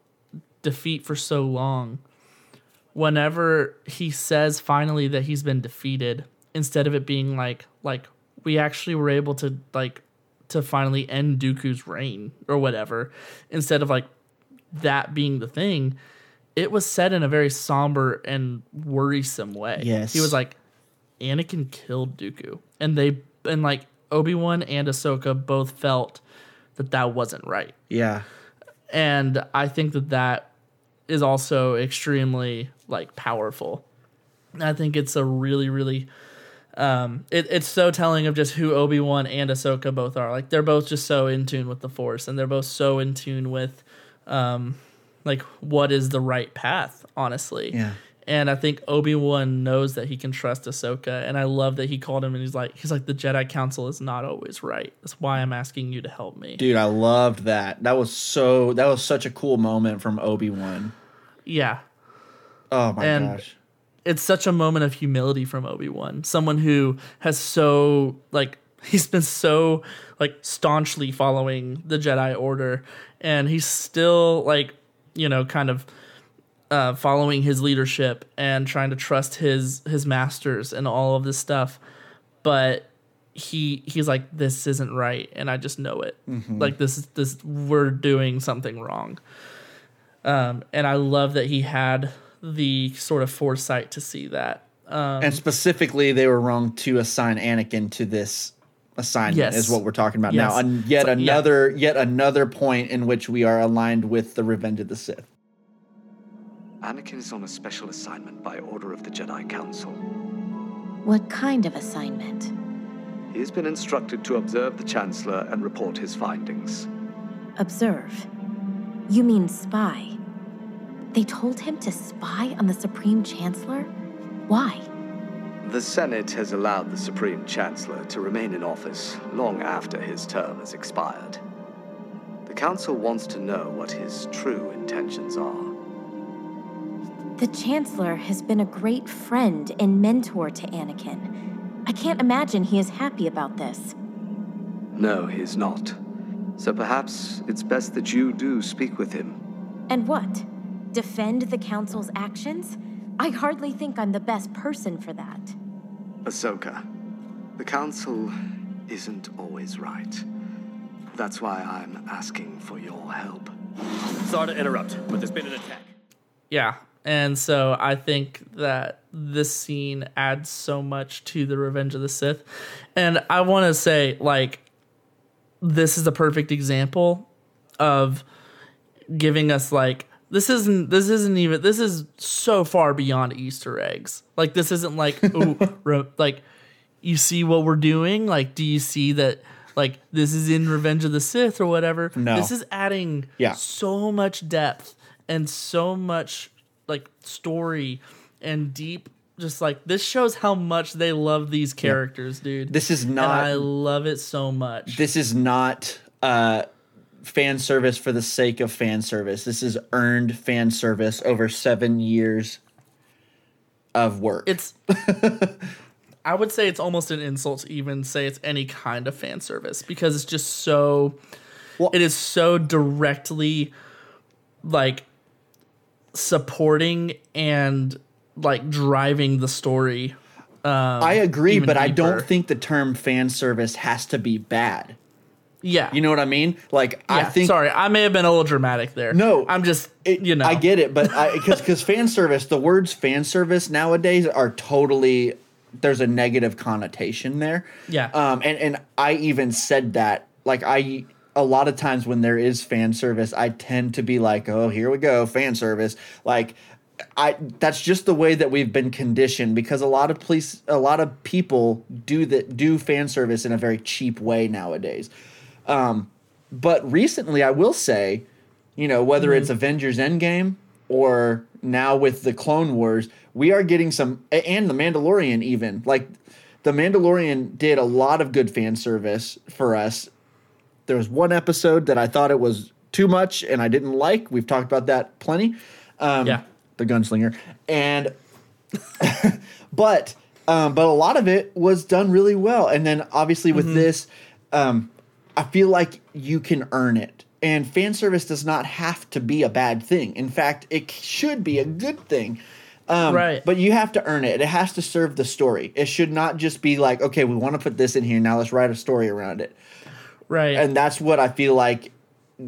defeat for so long. Whenever he says finally that he's been defeated, instead of it being like like we actually were able to like to finally end Dooku's reign or whatever, instead of like that being the thing, it was said in a very somber and worrisome way. Yes. He was like, Anakin killed Dooku. And they, and like Obi Wan and Ahsoka both felt that that wasn't right. yeah. And I think that that is also extremely like powerful. I think it's a really, really, um, it, it's so telling of just who Obi Wan and Ahsoka both are. Like they're both just so in tune with the Force, and they're both so in tune with, um, like what is the right path. Honestly, Yeah. And I think Obi Wan knows that he can trust Ahsoka, and I love that he called him and he's like, he's like the Jedi Council is not always right. That's why I'm asking you to help me. Dude, I loved that. That was so that was such a cool moment from Obi-Wan. Yeah, Oh my And- gosh. It's such a moment of humility from Obi-Wan. Someone who has so like he's been so like staunchly following the Jedi order and he's still like, you know, kind of uh, following his leadership and trying to trust his his masters and all of this stuff. But he he's like this isn't right and I just know it. Like this is this we're doing something wrong. Um, and I love that he had the sort of foresight to see that. Um, and specifically, they were wrong to assign Anakin to this assignment. Yes. Is what we're talking about now. Yes. And yet So- yeah. another, yet another point in which we are aligned with the Revenge of the Sith. Anakin is on a special assignment by order of the Jedi Council. What kind of assignment? He has been instructed to observe the Chancellor and report his findings. Observe. You mean spy. They told him to spy on the Supreme Chancellor? Why? The Senate has allowed the Supreme Chancellor to remain in office long after his term has expired. The Council wants to know what his true intentions are. The Chancellor has been a great friend and mentor to Anakin. I can't imagine he is happy about this. No, he's not. So perhaps it's best that you do speak with him. And what? Defend the Council's actions? I hardly think I'm the best person for that. Ahsoka, the Council isn't always right. That's why I'm asking for your help. Sorry to interrupt, but there's been an attack. Yeah. And so I think that this scene adds so much to the Revenge of the Sith. And I want to say, like, this is a perfect example of giving us like this isn't this isn't even this is so far beyond Easter eggs. Like this isn't like ooh re, like you see what we're doing. Like do you see that like this is in Revenge of the Sith or whatever? No. This is adding Yeah. so much depth and so much like story and deep just like this shows how much they love these characters, dude. This is And not- I love it so much. This is not uh, fan service for the sake of fan service. This is earned fan service over seven years of work. it's I would say it's almost an insult to even say it's any kind of fan service because it's just so Well- it is so directly like supporting and like driving the story. I agree, um, even but I don't think the term fan service has to be bad. Yeah, You know what I mean? Like I think sorry, I may have been a little dramatic there. No, I'm just It- you know I get it, but I because because fan service, the words fan service nowadays are totally there's a negative connotation there. Yeah. Um, and and I even said that like I a lot of times when there is fan service, I tend to be like, oh, here we go, fan service. Like I that's just the way that we've been conditioned because a lot of police a lot of people do that do fan service in a very cheap way nowadays. Um, but recently, I will say, you know, whether it's Avengers Endgame or now with the Clone Wars, we are getting some, and the Mandalorian even. Like, the Mandalorian did a lot of good fan service for us. There was one episode that I thought it was too much and I didn't like. We've talked about that plenty. Um, Yeah. The gunslinger. And, but, um, but a lot of it was done really well. And then obviously with this, um, I feel like you can earn it. And fan service does not have to be a bad thing. In fact, it should be a good thing. Um, Right. But you have to earn it. It has to serve the story. It should not just be like, okay, we want to put this in here. Now let's write a story around it. right. And that's what I feel like.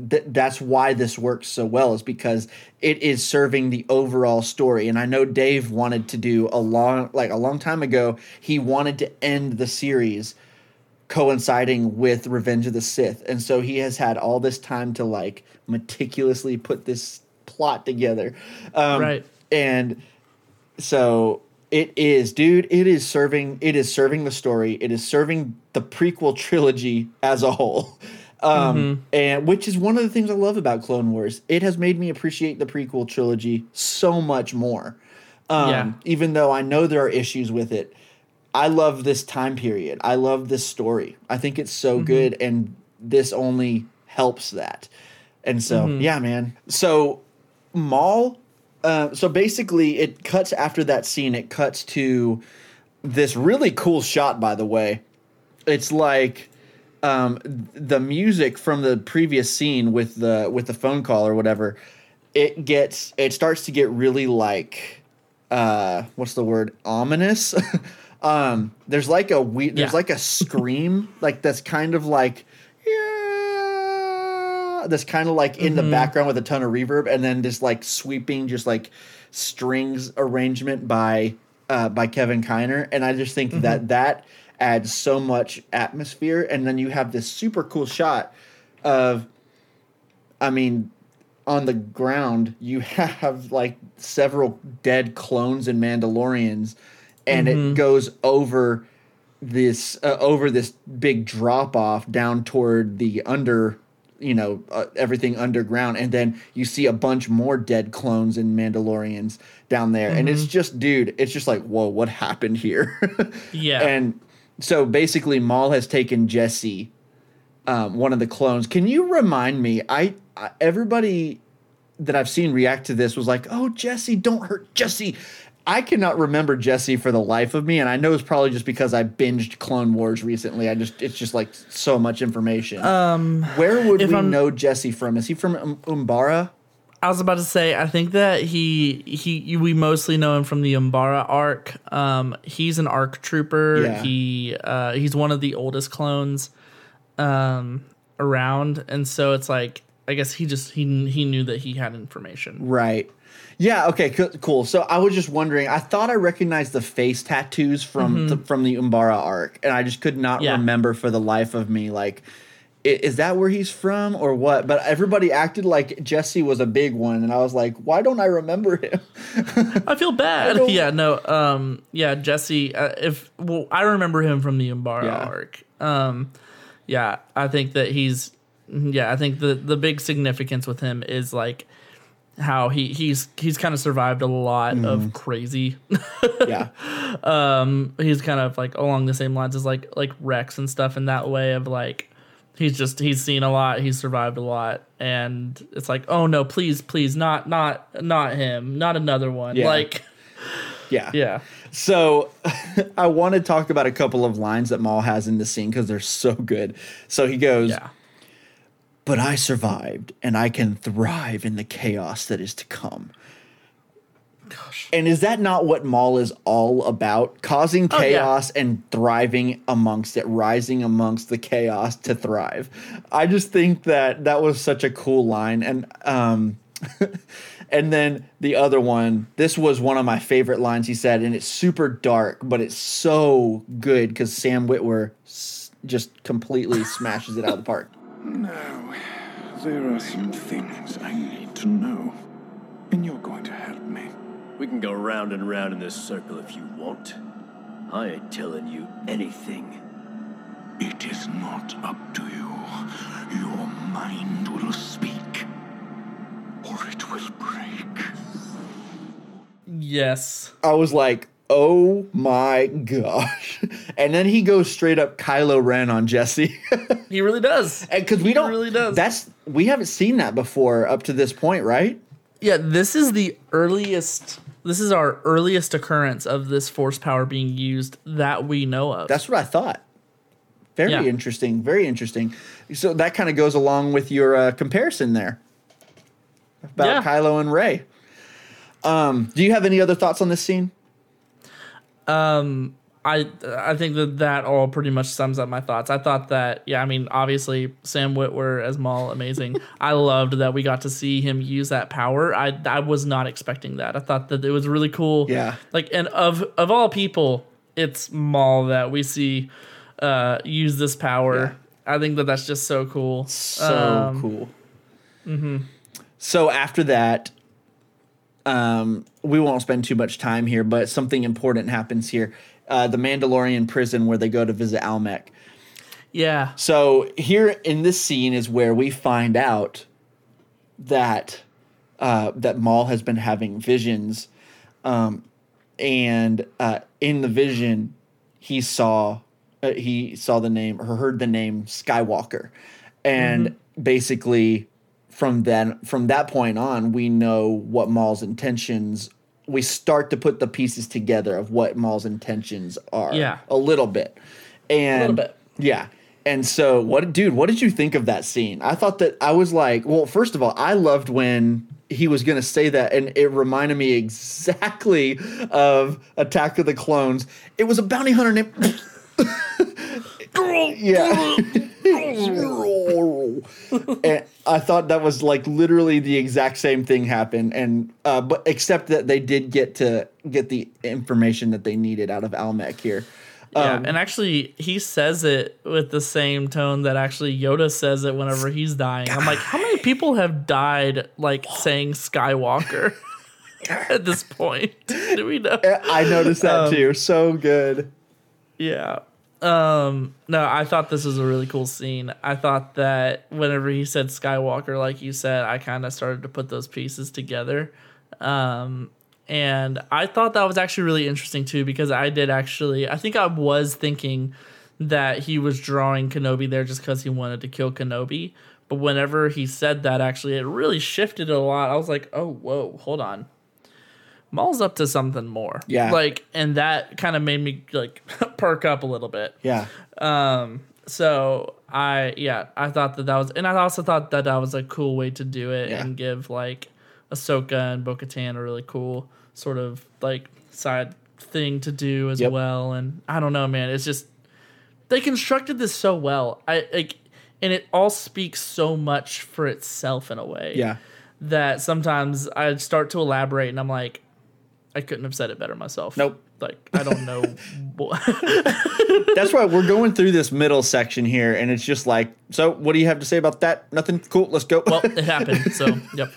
Th- that's why this works so well is because it is serving the overall story. And I know Dave wanted to do a long, like a long time ago. He wanted to end the series coinciding with Revenge of the Sith. And so he has had all this time to like meticulously put this plot together. Um, Right. And so it is, dude, it is serving it is serving the story. It is serving the prequel trilogy as a whole. Um, and which is one of the things I love about Clone Wars. It has made me appreciate the prequel trilogy so much more. Um, Yeah. even though I know there are issues with it. I love this time period. I love this story. I think it's so good, and this only helps that. And so, yeah, man. So, Maul. Uh, so basically, it cuts after that scene. It cuts to this really cool shot. By the way, it's like um, the music from the previous scene with the with the phone call or whatever. It gets it starts to get really like uh what's the word ominous um there's like a we there's Yeah. like a scream like that's kind of like yeah that's kind of like in the background with a ton of reverb and then this like sweeping just like strings arrangement by uh by Kevin Kiner. And I just think that that adds so much atmosphere. And then you have this super cool shot of I mean on the ground you have like several dead clones and Mandalorians, and it goes over this uh, over this big drop off down toward the under you know uh, everything underground and then you see a bunch more dead clones and mandalorians down there and it's just dude it's just like whoa what happened here Yeah. and so basically maul has taken jesse um, one of the clones. Can you remind me? I, I everybody that I've seen react to this was like, "Oh, Jesse, don't hurt Jesse." I cannot remember Jesse for the life of me, and I know it's probably just because I binged Clone Wars recently. I just it's just like so much information. Um, where would we I'm- know Jesse from? Is he from um, Umbara? I was about to say, I think that he he we mostly know him from the Umbara arc. Um, he's an arc trooper. Yeah. He uh, he's one of the oldest clones um, around, and so it's like I guess he just he he knew that he had information. Right. Yeah. Okay. co- Cool. So I was just wondering. I thought I recognized the face tattoos from the, from the Umbara arc, and I just could not Yeah. remember for the life of me. Like, i- is that where he's from or what? But everybody acted like Jesse was a big one, and I was like, why don't I remember him? I feel bad. don't- yeah, no. Um, yeah, Jesse. Uh, if well, I remember him from the Umbara Yeah. arc. Um, yeah, I think that he's. Yeah, I think the the big significance with him is like how he he's he's kind of survived a lot Mm-hmm. of crazy. yeah. um, he's kind of like along the same lines as like like Rex and stuff in that way of like he's just he's seen a lot, he's survived a lot, and it's like oh no, please, please, not not not him, not another one. Yeah. Like Yeah. yeah. So I want to talk about a couple of lines that Maul has in the scene because they're so good. So he goes, Yeah. But I survived and I can thrive in the chaos that is to come. Gosh. And is that not what Maul is all about? Causing Oh, yeah. chaos and thriving amongst it, rising amongst the chaos to thrive. I just think that that was such a cool line. And um, and then the other one, this was one of my favorite lines he said, and it's super dark, but it's so good because Sam Witwer s- just completely smashes it out of the park. Now, there are some things I need to know. And you're going to help me. We can go round and round in this circle if you want. I ain't telling you anything. It is not up to you. Your mind will speak, or it will break. Yes. I was like, oh my gosh. And then he goes straight up Kylo Ren on Jesse. He really does. And Because we don't really does. That's we haven't seen that before up to this point, right? Yeah, this is the earliest. This is our earliest occurrence of this force power being used that we know of. That's what I thought. Very Yeah. interesting. Very interesting. So that kind of goes along with your uh, comparison there about Yeah. Kylo and Rey. Um, do you have any other thoughts on this scene? I I think that that all pretty much sums up my thoughts. I thought that yeah, I mean obviously Sam Witwer as Maul amazing. I loved that we got to see him use that power. I I was not expecting that. I thought that it was really cool. Yeah. Like and of of all people, it's Maul that we see uh use this power. I think that that's just so cool. So Um, cool. Mhm. So after that, um, we won't spend too much time here, but something important happens here. Uh, the Mandalorian prison where they go to visit Almec. Yeah. So here in this scene is where we find out that uh, that Maul has been having visions, um, and uh, in the vision he saw uh, he saw the name or heard the name Skywalker, and basically from then from that point on we know what Maul's intentions. We start to put the pieces together of what Maul's intentions are. Yeah. a little bit, and little bit. yeah. And so what dude, what did you think of that scene? I thought that I was like, well, first of all, I loved when he was going to say that and it reminded me exactly of Attack of the Clones. It was a bounty hunter named Yeah. and I thought that was like literally the exact same thing happened and uh but except that they did get to get the information that they needed out of Almec here. Yeah, Um, and actually, he says it with the same tone that actually Yoda says it whenever he's dying. I'm like, how many people have died like saying Skywalker at this point? Do we know? I noticed Um, that too. So good. Yeah. Um, no, I thought this was a really cool scene. I thought that whenever he said Skywalker, like you said, I kind of started to put those pieces together. Um, and I thought that was actually really interesting too, because I did actually, I think I was thinking that he was drawing Kenobi there just because he wanted to kill Kenobi. But whenever he said that, actually, it really shifted a lot. I was like, oh, whoa, hold on. Maul's up to something more. Yeah. Like, and that kind of made me like perk up a little bit. Yeah. Um. So I, yeah, I thought that that was, and I also thought that that was a cool way to do it Yeah. and give like Ahsoka and Bo Katan a really cool sort of like side thing to do as Yep. well. And I don't know, man, it's just, they constructed this so well. I like, and it all speaks so much for itself in a way Yeah. that sometimes I start to elaborate and I'm like, I couldn't have said it better myself. Nope. Like I don't know. what- That's why we're going through this middle section here, and it's just like, so what do you have to say about that? Nothing? Cool. Let's go. well, it happened. So yep.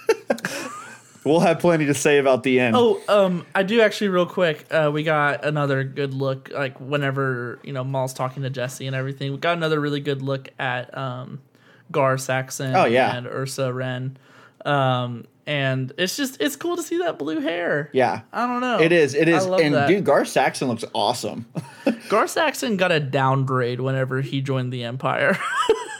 we'll have plenty to say about the end. Oh, um, I do actually real quick. Uh, we got another good look. Like whenever you know Maul's talking to Jesse and everything, we got another really good look at um, Gar Saxon. Oh, yeah. and Ursa Ren. Um, and it's just it's cool to see that blue hair. yeah. I don't know. It is. It is. And that. dude, Gar Saxon looks awesome. Gar Saxon got a downgrade whenever he joined the Empire.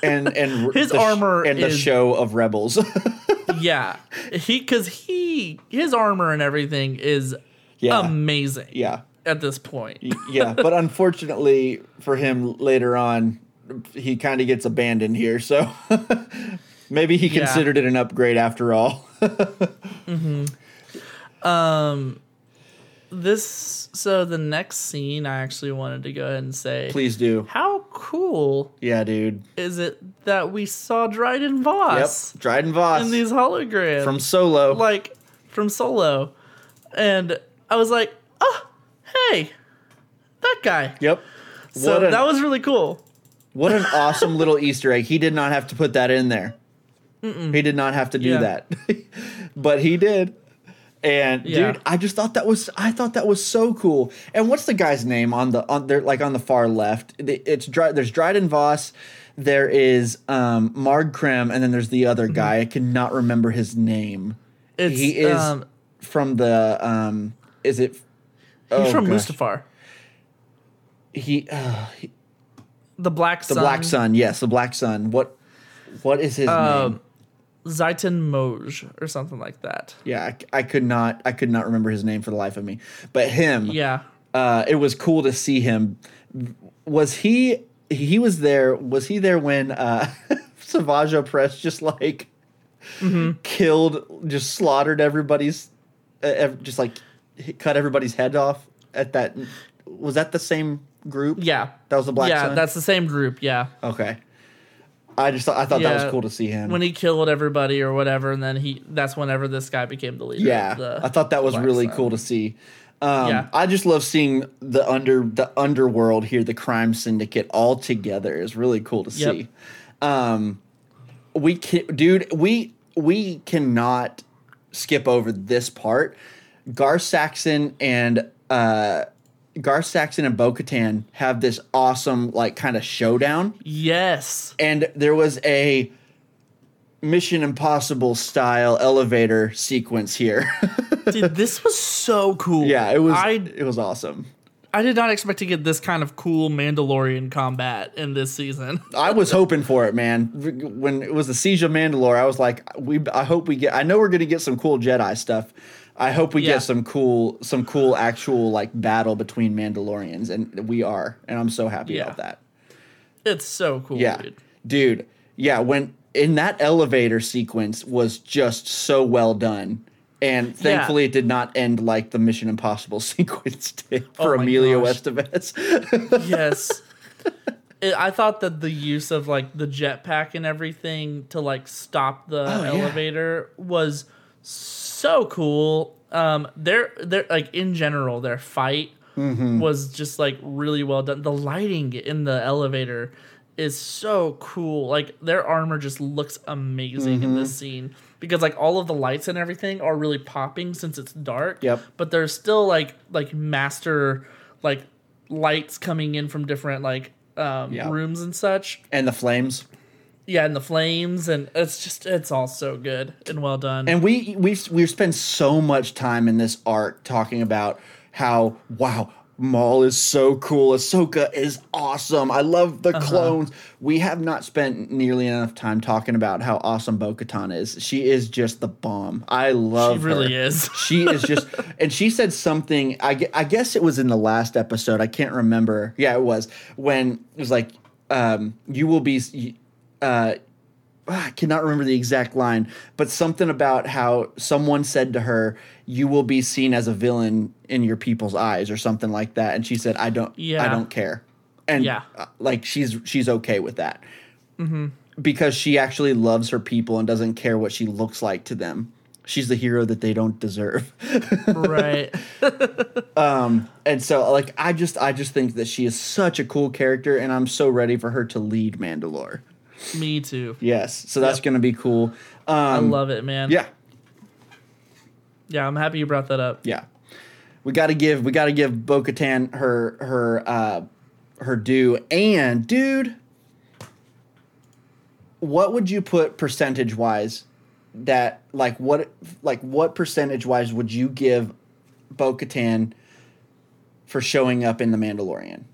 And and His the armor and the show of Rebels. yeah, he because he his armor and everything is yeah. amazing. yeah. at this point. Yeah. But unfortunately for him later on, he kind of gets abandoned here. So maybe he Yeah. considered it an upgrade after all. Mm-hmm. Um, this so the next scene I actually wanted to go ahead and say Please do. how cool Yeah, dude. is it that we saw Dryden Voss? Yep. Dryden Voss in these holograms from Solo. like from Solo, and I was like, oh, hey, that guy. yep. So an, that was really cool. what an awesome little Easter egg. He did not have to put that in there. He did not have to do Yeah. that. but he did. And Yeah. dude, I just thought that was I thought that was so cool. And what's the guy's name on the on there like on the far left? It's Dry, there's Dryden Voss, there is um Marg Krim, and then there's the other guy. I cannot remember his name. Mm-hmm. It's, he is um, from the um is it He's oh, from gosh. Mustafar, He, uh, he the Black the Sun. The Black Sun, yes, the Black Sun. What what is his name? Ziton Moj or something like that. Yeah, I, I could not I could not remember his name for the life of me. But him, Yeah. uh, it was cool to see him. Was he he was there? Was he there when uh, Savage Opress just like Mm-hmm. killed, just slaughtered everybody's, uh, ev- just like cut everybody's head off at that? Was that the same group? Yeah. that was the Black yeah, that's the same group. Yeah. okay. I just thought, I thought that was cool to see him. When he killed everybody or whatever, and then he that's whenever this guy became the leader. Yeah, the I thought that was really cool to see. Um, Yeah. I just love seeing the under the underworld here, the crime syndicate all together is really cool to Yep. see. Um, we can, dude, we we cannot skip over this part. Gar Saxon and uh, Gar Saxon and Bo Katan have this awesome like kind of showdown Yes. and there was a Mission Impossible style elevator sequence here. Dude, this was so cool. yeah, it was I it was awesome. I did not expect to get this kind of cool Mandalorian combat in this season. I was hoping for it, man. When it was the Siege of Mandalore, I was like, we I hope we get I know we're going to get some cool Jedi stuff. I hope we Yeah. get some cool some cool actual like battle between Mandalorians and we are. And I'm so happy Yeah. about that. It's so cool, Yeah. dude. Dude. Yeah, when in that elevator sequence was just so well done. And thankfully it did not end like the Mission Impossible sequence did oh for Oh Emilio gosh. Estevez. yes. It, I thought that the use of like the jetpack and everything to like stop the Oh, yeah. elevator was so cool. Um, their their like in general their fight Mm-hmm. was just like really well done. The lighting in the elevator is so cool. Like their armor just looks amazing in Mm-hmm. this scene because like all of the lights and everything are really popping since it's dark. Yep. But there's still like like master like lights coming in from different like um, Yeah. rooms and such. and the flames. Yeah, and the flames and it's just it's all so good and well done. And we we we spend so much time in this arc talking about how wow Maul is so cool. Ahsoka is awesome. I love Uh-huh. the clones. We have not spent nearly enough time talking about how awesome Bo Katan is. She is just the bomb. I love She really her. is. she is just, and she said something. I, I guess it was in the last episode. I can't remember. Yeah, it was when it was like, um, "You will be." Uh, I cannot remember the exact line, but something about how someone said to her, "You will be seen as a villain in your people's eyes," or something like that. And she said, "I don't, yeah. I don't care," and Yeah. uh, like she's she's okay with that because she actually loves her people and doesn't care what she looks like to them. She's the hero that they don't deserve. right. Um, and so like I just I just think that she is such a cool character and I'm so ready for her to lead Mandalore. Me too. Yes, so that's Yep. going to be cool. I Um love it, man. yeah. Yeah, I'm happy you brought that up. Yeah. We got to give we got to give Bo-Katan her her uh her due and dude what would you put percentage wise that like what like what percentage wise would you give Bo-Katan for showing up in the Mandalorian?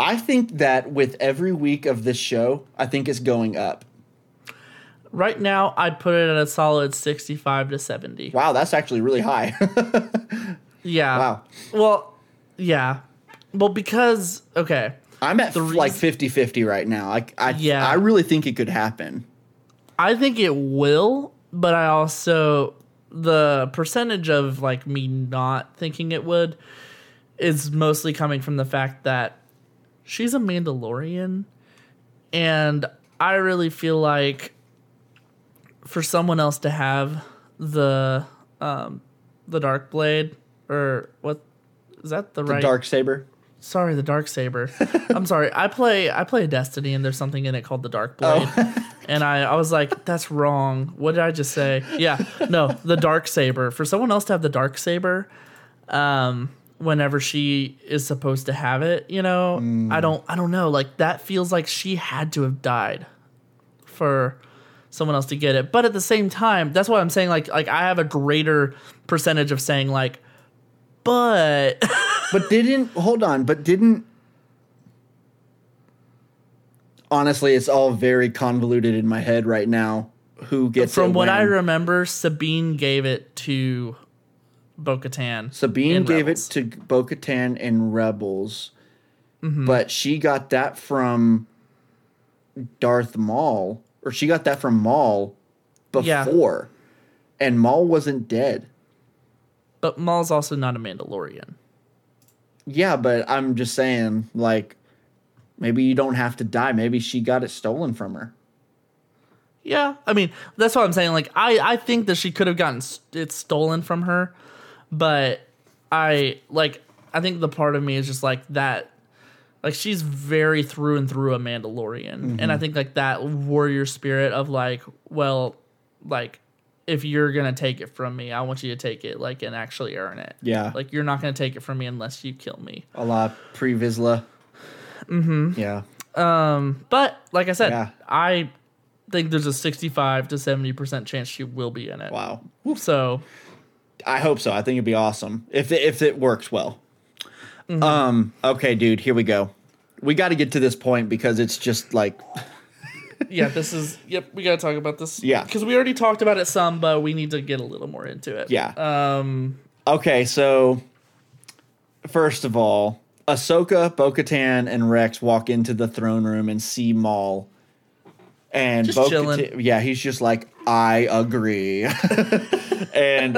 I think that with every week of this show, I think it's going up. Right now, I'd put it at a solid 65 to 70. Wow, that's actually really high. Yeah. wow. Well, yeah. Well, because, okay. I'm at The like reason- 50 50 right now. I, I, Yeah. I really think it could happen. I think it will, but I also the percentage of like me not thinking it would is mostly coming from the fact that she's a Mandalorian and I really feel like for someone else to have the um the dark blade or what is that the, The right dark saber. sorry the dark saber. I'm sorry i play i play destiny and there's something in it called the dark blade. And I, I was like that's wrong. What did i just say? Yeah no the dark saber. For someone else to have the dark saber um whenever she is supposed to have it you know mm. i don't i don't know like that feels like she had to have died for someone else to get it but at the same time that's why i'm saying like like i have a greater percentage of saying like but But didn't hold on, but didn't honestly it's all very convoluted in my head right now. Who gets it. From what I remember, Sabine gave it to Bo Katan. Sabine in gave Rebels. it to Bo Katan and Rebels, Mm-hmm. but she got that from Darth Maul, or she got that from Maul Yeah. before, and Maul wasn't dead. But Maul's also not a Mandalorian. Yeah, but I'm just saying, like, maybe you don't have to die. Maybe she got it stolen from her. Yeah, I mean that's what I'm saying. Like I, I think that she could have gotten s- it stolen from her, but I like I think the part of me is just like that. Like she's very through and through a Mandalorian, and I think like that warrior spirit of like, well, like if you're gonna take it from me, I want you to take it like and actually earn it. Yeah. like you're not gonna take it from me unless you kill me. A la Pre Vizsla. Mm-hmm. Yeah. Um, but like I said, Yeah. I think there's a 65 to 70 percent chance she will be in it. Wow. So I hope so. I think it'd be awesome if it, if it works well. Mm-hmm. Um. Okay, dude. Here we go. We got to get to this point because it's just like yeah, this is yep. We gotta talk about this. Yeah. because we already talked about it some, but we need to get a little more into it. Yeah. Um. okay. So first of all, Ahsoka, Bo-Katan, and Rex walk into the throne room and see Maul. And chilling. yeah, he's just like, I agree. and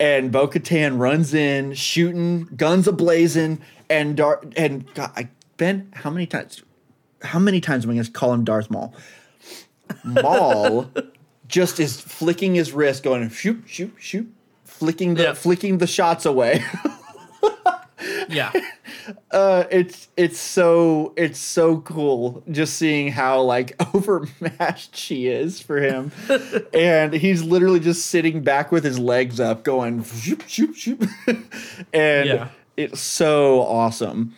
and Bo Katan runs in, shooting, guns ablazing, and Dar- and God, I, Ben, how many times how many times am I gonna call him Darth Maul? Maul just is flicking his wrist, going shoot, shoot, shoot, flicking the Yeah. flicking the shots away. Yeah. Uh, it's it's so it's so cool just seeing how like overmatched she is for him, and he's literally just sitting back with his legs up, going shoop shoop shoop, and Yeah. it's so awesome.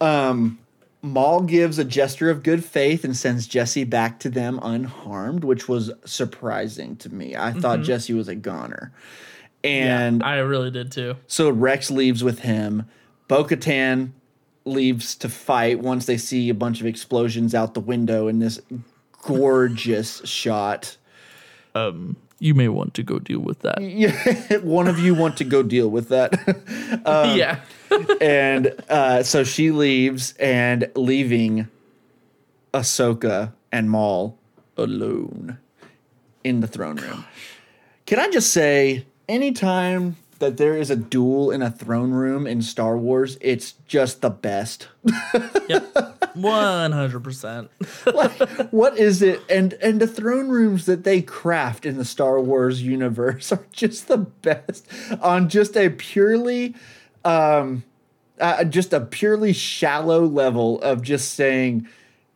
Um, Maul gives a gesture of good faith and sends Jesse back to them unharmed, which was surprising to me. I thought Jesse was a goner. And I really did too. so Rex leaves with him. Bo Katan leaves to fight once they see a bunch of explosions out the window in this gorgeous shot. You may want to go deal with that. Yeah, one of you want to go deal with that. yeah. and uh, so she leaves and leaving Ahsoka and Maul alone in the throne room. Can I just say, anytime that there is a duel in a throne room in Star Wars, it's just the best. Yep. One hundred percent. like, what is it? And and the throne rooms that they craft in the Star Wars universe are just the best on just a purely, um, uh, just a purely shallow level of just saying,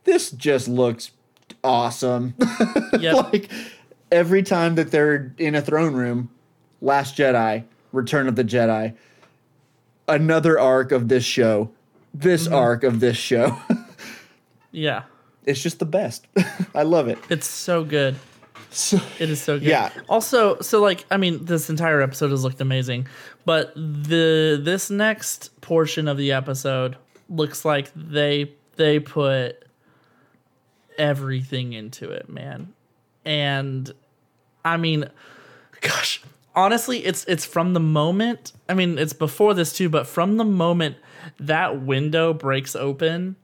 this just looks awesome. Yep. like every time that they're in a throne room, Last Jedi, Return of the Jedi, another arc of this show, this mm-hmm. arc of this show. yeah. it's just the best. I love it. It's so good. So, It is so good. Yeah. Also, so like I mean, this entire episode has looked amazing, but the this next portion of the episode looks like they they put everything into it, man. And I mean, gosh, honestly, it's it's from the moment. I mean, it's before this too, but from the moment that window breaks open,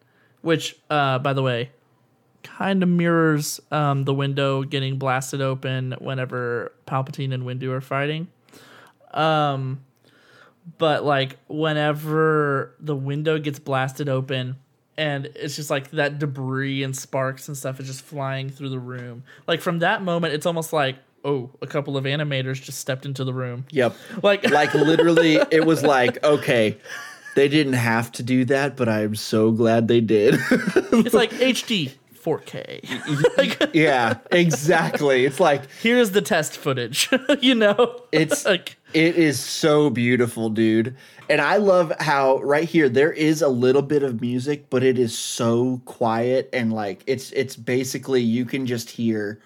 which uh by the way, kind of mirrors um, the window getting blasted open whenever Palpatine and Windu are fighting. Um, but like whenever the window gets blasted open and it's just like that debris and sparks and stuff is just flying through the room. Like from that moment, it's almost like oh, a couple of animators just stepped into the room. Yep. Like like literally it was like okay they didn't have to do that but i'm so glad they did it's like HD 4K. like, yeah exactly it's like here's the test footage. you know, it's like it is so beautiful dude and i love how right here there is a little bit of music but it is so quiet and like it's it's basically you can just hear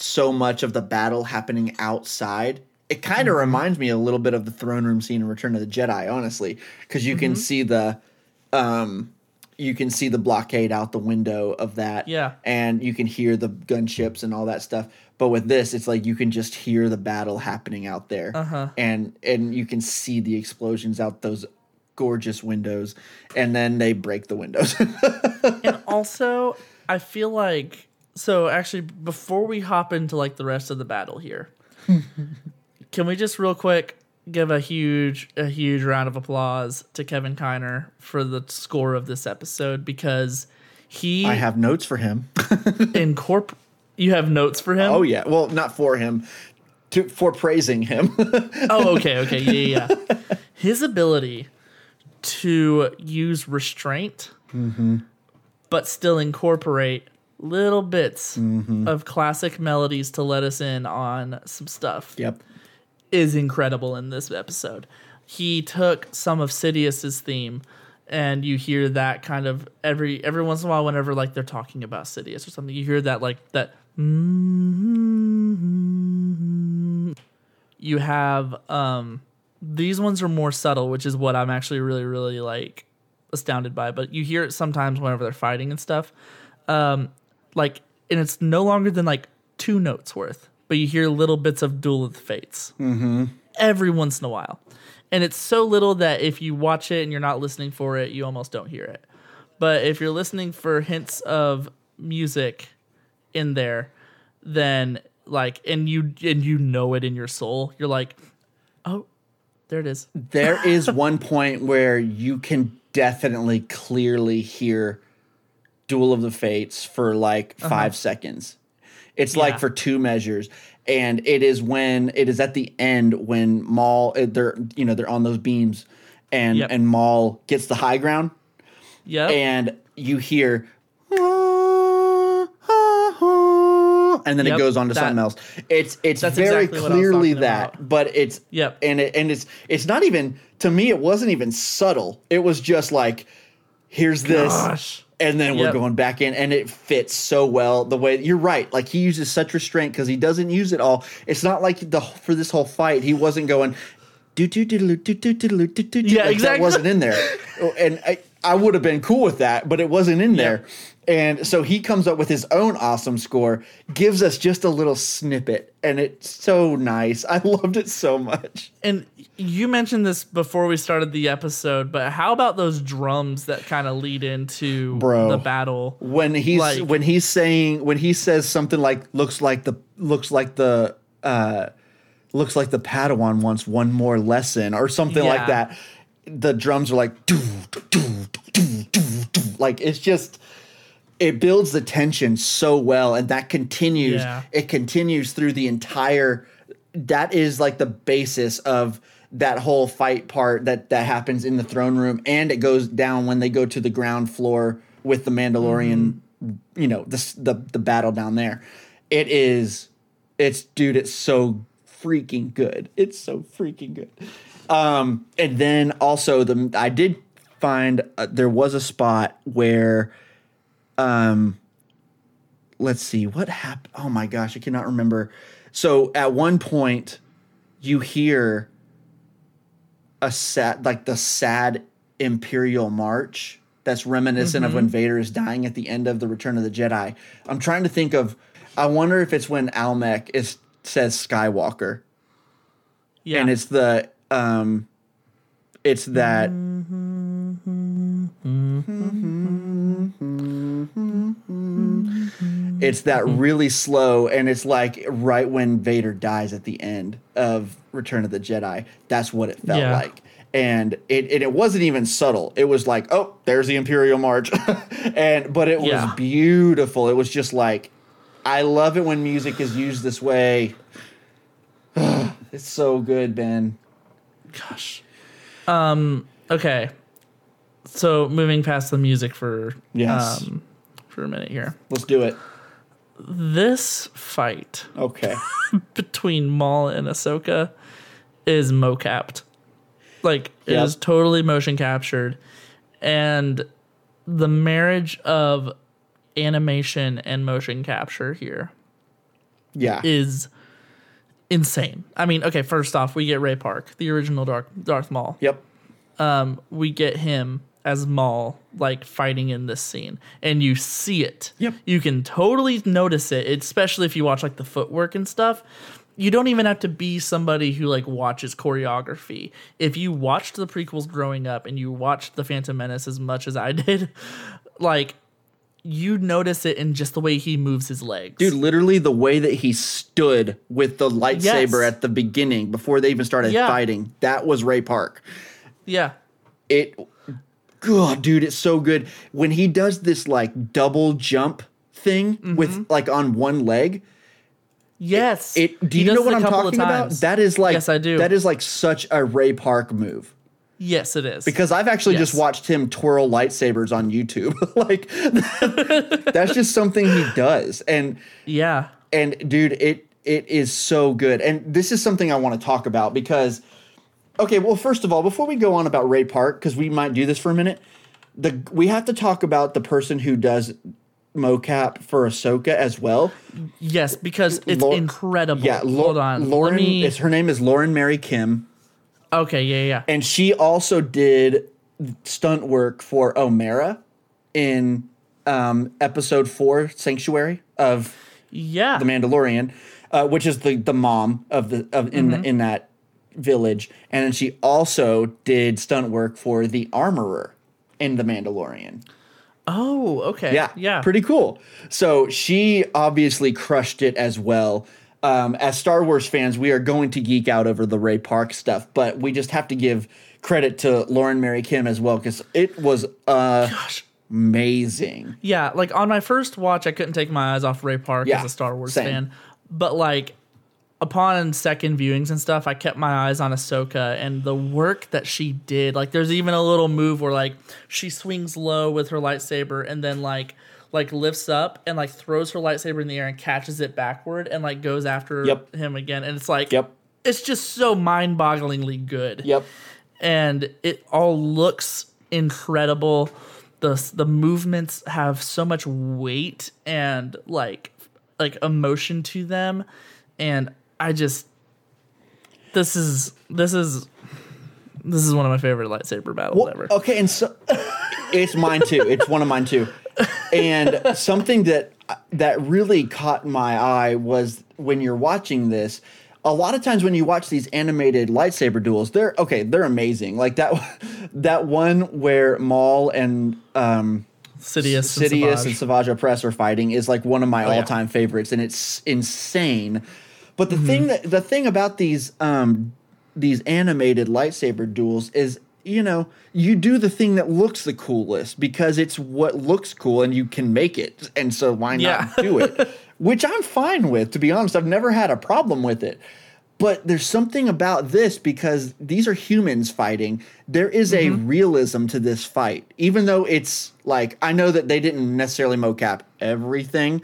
so much of the battle happening outside it kind of Mm-hmm. reminds me a little bit of the throne room scene in return of the jedi honestly because you Mm-hmm. can see the um you can see the blockade out the window of that Yeah. and you can hear the gunships and all that stuff but with this it's like you can just hear the battle happening out there Uh-huh. and and you can see the explosions out those gorgeous windows and then they break the windows and also I feel like so actually before we hop into like the rest of the battle here, can we just real quick give a huge a huge round of applause to Kevin Kiner for the score of this episode because he i have notes for him incorp you have notes for him? oh yeah well not for him to for praising him Oh, okay, okay, yeah, yeah. yeah. His ability to use restraint, mm-hmm. but still incorporate little bits of classic melodies to let us in on some stuff yep is incredible in this episode. He took some of Sidious's theme, and you hear that kind of every every once in a while, whenever like they're talking about Sidious or something, you hear that like that. You have um these ones are more subtle, which is what I'm actually really really like astounded by. But you hear it sometimes whenever they're fighting and stuff. Um, like, and it's no longer than like two notes worth, but you hear little bits of Duel of the Fates mm-hmm. every once in a while. And it's so little that if you watch it and you're not listening for it, you almost don't hear it. But if you're listening for hints of music in there, then like and you and you know it in your soul, you're like, "Oh, there it is." there is one point where you can definitely clearly hear Duel of the Fates for like 5 seconds. It's Uh-huh. Yeah. like for two measures. And it is when it is at the end when Maul uh, they're you know they're on those beams and Yep. and Maul gets the high ground Yeah. and you hear and then Yep, it goes on to that- something else. It's it's very exactly what I was clearly that, about. but it's Yep. and it and it's it's not even to me. It wasn't even subtle. It was just like here's this, Gosh. And then we're Yep. going back in, and it fits so well. The way you're right, like he uses such restraint because he doesn't use it all. It's not like the for this whole fight he wasn't going. Do do do do do do do do. Yeah, like, That exactly. wasn't in there, and I, I would have been cool with that, but it wasn't in there. And so he comes up with his own awesome score, gives us just a little snippet, and it's so nice. I loved it so much. And you mentioned this before we started the episode, but how about those drums that kind of lead into Bro. the battle? when he's Like- when he's saying when he says something like looks like the looks like the uh looks like the Padawan wants one more lesson or something Yeah. like that. The drums are like doo, doo, doo, doo, doo, doo. like it's just it builds the tension so well and that continues Yeah. it continues through the entire that is like the basis of that whole fight part that that happens in the throne room and it goes down when they go to the ground floor with the Mandalorian you know the the the battle down there. It is it's dude it's so freaking good. It's so freaking good. Um and then also the I did find uh, there was a spot where um let's see what happened oh my gosh i cannot remember. So at one point you hear a sad like the sad imperial march that's reminiscent of when vader is dying at the end of the return of the jedi. I'm trying to think of i wonder if it's when almec is says skywalker. Yeah. and it's the um it's that It's that really slow, and it's like right when Vader dies at the end of Return of the Jedi. That's what it felt Yeah. like. And it, and it wasn't even subtle. It was like, oh, there's the Imperial March, and but it was Yeah. beautiful. It was just like, I love it when music is used this way. it's so good, Ben. Gosh. Um. Okay. So moving past the music for Yes. um, for a minute here. Let's do it. This fight Okay. between Maul and Ahsoka is mocapped. Like it is Yep. totally motion captured, and the marriage of animation and motion capture here Yeah. is insane. I mean, okay, first off, we get Ray Park, the original Dark Darth Maul. yep. Um, we get him as Maul, like fighting in this scene, and you see it. Yep. You can totally notice it, especially if you watch like the footwork and stuff. You don't even have to be somebody who like watches choreography. If you watched the prequels growing up and you watched the Phantom Menace as much as I did, like you notice it in just the way he moves his legs. Dude, literally the way that he stood with the lightsaber Yes. at the beginning before they even started Yeah. fighting, that was Ray Park. Yeah. It, God, dude, it's so good. When he does this like double jump thing Mm-hmm. with like on one leg, Yes. it. Do He you know what it I'm talking about? That is like, Yes, I do. That is like such a Ray Park move. yes, it is. Because I've actually just watched him twirl lightsabers on YouTube. like, that's just something he does. And yeah. and dude it it is so good and this is something i want to talk about because okay well first of all before we go on about ray park because we might do this for a minute the we have to talk about the person who does mocap for ahsoka as well Yes, because it's incredible. yeah Lau- Hold on. lauren me, is her name is lauren mary kim okay, yeah, yeah. and she also did stunt work for omera in um, episode four sanctuary of Yeah. the Mandalorian, uh, which is the the mom of the of in Mm-hmm. in that village, and then she also did stunt work for the armorer in the Mandalorian. oh, okay. Yeah, Yeah. pretty cool. So she obviously crushed it as well. Um, as Star Wars fans, we are going to geek out over the Ray Park stuff, but we just have to give credit to Lauren Mary Kim as well because it was uh, Gosh. amazing. Yeah, like on my first watch, I couldn't take my eyes off Ray Park Yeah, as a Star Wars same. fan. But like upon second viewings and stuff, I kept my eyes on Ahsoka and the work that she did. Like there's even a little move where like she swings low with her lightsaber and then like like lifts up and like throws her lightsaber in the air and catches it backward and like goes after Yep. him again. And it's like Yep. it's just so mind-bogglingly good Yep. and it all looks incredible. the The movements have so much weight and like like emotion to them, and I just this is this is this is one of my favorite lightsaber battles Well, ever. Okay, and so it's mine too. It's one of mine too. And something that that really caught my eye was when you're watching this. A lot of times when you watch these animated lightsaber duels, they're okay. They're amazing. Like that that one where Maul and um, Sidious, Sidious and and Savage. Savage Opress are fighting is like one of my Oh, all-time favorites, and it's insane. But the Mm-hmm. thing that the thing about these um these animated lightsaber duels is you know you do the thing that looks the coolest because it's what looks cool and you can make it, and so why not Yeah. do it? Which I'm fine with, to be honest. I've never had a problem with it. But there's something about this because these are humans fighting. There is a Mm-hmm. realism to this fight, even though it's like I know that they didn't necessarily mocap everything.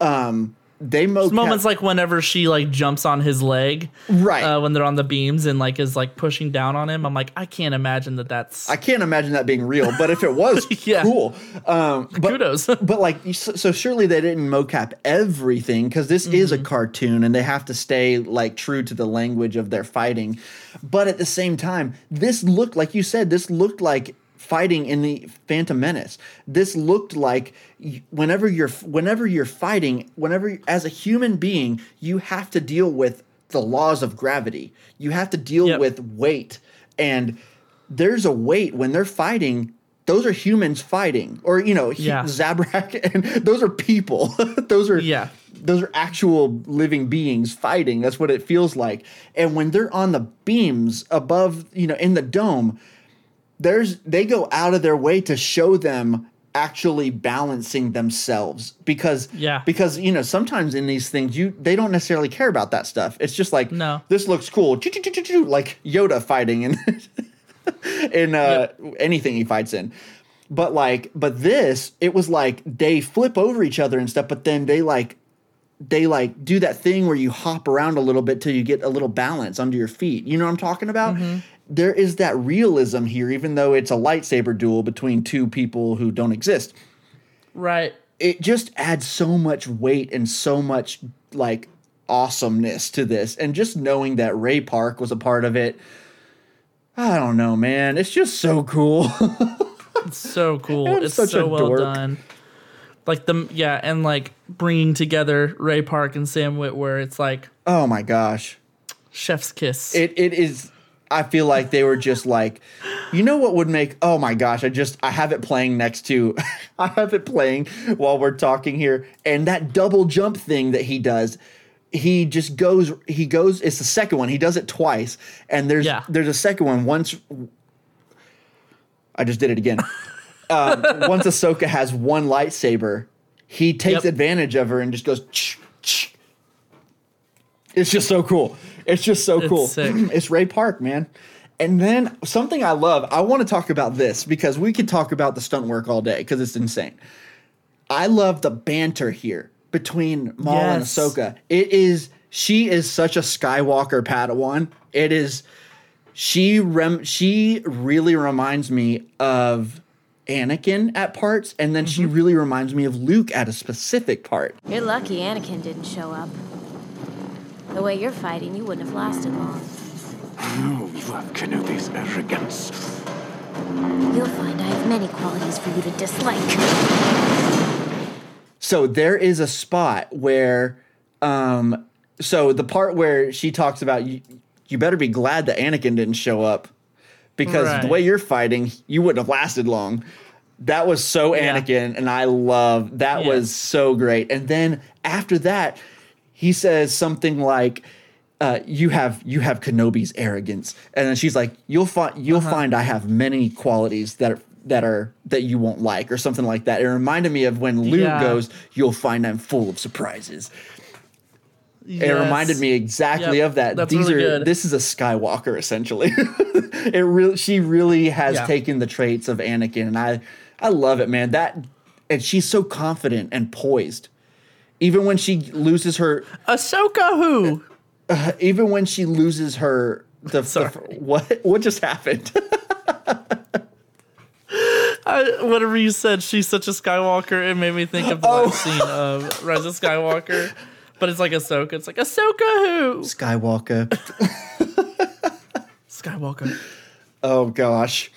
Um, they mocap moments like whenever she like jumps on his leg, Right. Uh, when they're on the beams and like is like pushing down on him. I'm like, I can't imagine that. That's I can't imagine that being real, but if it was, Yeah. cool. Um, but, Kudos. but like, so, surely they didn't mocap everything because this is Mm-hmm. a cartoon and they have to stay like true to the language of their fighting. But at the same time, this looked like you said. This looked like fighting in the Phantom Menace. This looked like whenever you're whenever you're fighting, whenever as a human being, you have to deal with the laws of gravity. You have to deal Yep. with weight and there's a weight when they're fighting those are humans fighting, or you know, he- Yeah. Zabrak, and those are people. those are Yeah. those are actual living beings fighting. That's what it feels like. And when they're on the beams above, you know, in the dome, there's they go out of their way to show them actually balancing themselves because Yeah. because you know sometimes in these things you they don't necessarily care about that stuff it's just like No. this looks cool like yoda fighting in in uh anything he fights in but like but this it was like they flip over each other and stuff but then they like they like do that thing where you hop around a little bit till you get a little balance under your feet. You know what I'm talking about? There is that realism here, even though it's a lightsaber duel between two people who don't exist. Right. It just adds so much weight and so much like awesomeness to this. And just knowing that Ray Park was a part of it, I don't know, man. It's just so cool. It's so cool. I'm it's such so a well dork. done. Like the yeah, and like bringing together Ray Park and Sam Witwer, it's like oh my gosh. chef's kiss. It it is. I feel like they were just like, you know what would make? Oh my gosh! I just I have it playing next to, I have it playing while we're talking here, and that double jump thing that he does. He just goes. He goes. It's the second one. He does it twice, and there's Yeah. there's a second one. Once I just did it again. um, once Ahsoka has one lightsaber, he takes Yep. advantage of her and just goes. Ch, ch. It's just so cool. It's just so It's cool. sick. it's Ray Park, man. And then something I love, I want to talk about this because we could talk about the stunt work all day because it's insane. I love the banter here between Maul and Yes. Ahsoka. It is she is such a Skywalker Padawan. It is she rem she really reminds me of Anakin at parts, and then Mm-hmm. she really reminds me of Luke at a specific part. You're lucky Anakin didn't show up. The way you're fighting, you wouldn't have lasted long. No, you have Kenobi's arrogance. You'll find I have many qualities for you to dislike. So there is a spot where, um, so the part where she talks about you, you better be glad that Anakin didn't show up because the way you're fighting, you wouldn't have lasted long. That was so Yeah. Anakin, and I love that Yeah. was so great. And then after that, he says something like, uh, "You have you have Kenobi's arrogance," and then she's like, "You'll find you'll Uh-huh. find I have many qualities that are." That are that you won't like, or something like that. It reminded me of when Luke Yeah. goes, "You'll find I'm full of surprises." It reminded me exactly Yep, of that. that's These really are good. this is a Skywalker essentially. it really she really has Yeah. taken the traits of Anakin, and I I love it, man. That and she's so confident and poised. Even when she loses her, Ahsoka who? even when she loses her, the, the what what just happened? I, whatever you said, she's such a Skywalker. It made me think of the Oh. last scene of Rise of Skywalker. But it's like Ahsoka. It's like Ahsoka who? Skywalker. Skywalker. Oh gosh.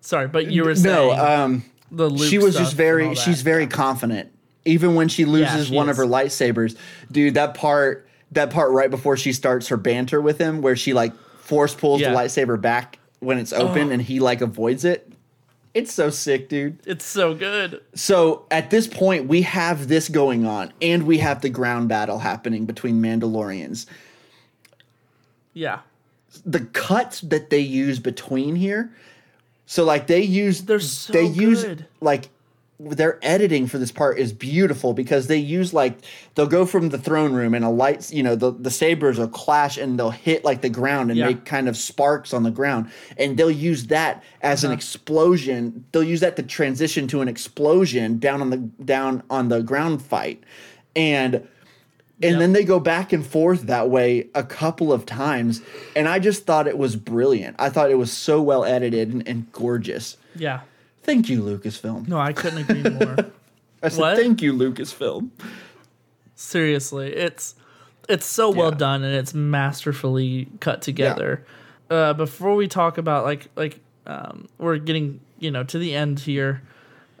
Sorry, but you were saying No, um the Luke she was just very she's very confident even when she loses she one of her lightsabers dude that part that part right before she starts her banter with him where she like force pulls Yeah. the lightsaber back when it's open and he like avoids it it's so sick dude It's so good. so at this point we have this going on and we have the ground battle happening between mandalorians Yeah. the cuts that they use between here. So like they use They're so they use like their editing for this part is beautiful because they use like they'll go from the throne room and a lights you know the the sabers will clash and they'll hit like the ground and Yeah. make kind of sparks on the ground and they'll use that as an Uh-huh. explosion they'll use that to transition to an explosion down on the down on the ground fight and and Yep. then they go back and forth that way a couple of times and i just thought it was brilliant i thought it was so well edited and, and gorgeous Yeah. Thank you lucasfilm No, I couldn't agree more. i said What? thank you lucasfilm Seriously, it's it's so well done and it's masterfully cut together. Uh, before we talk about like like um, we're getting you know to the end here,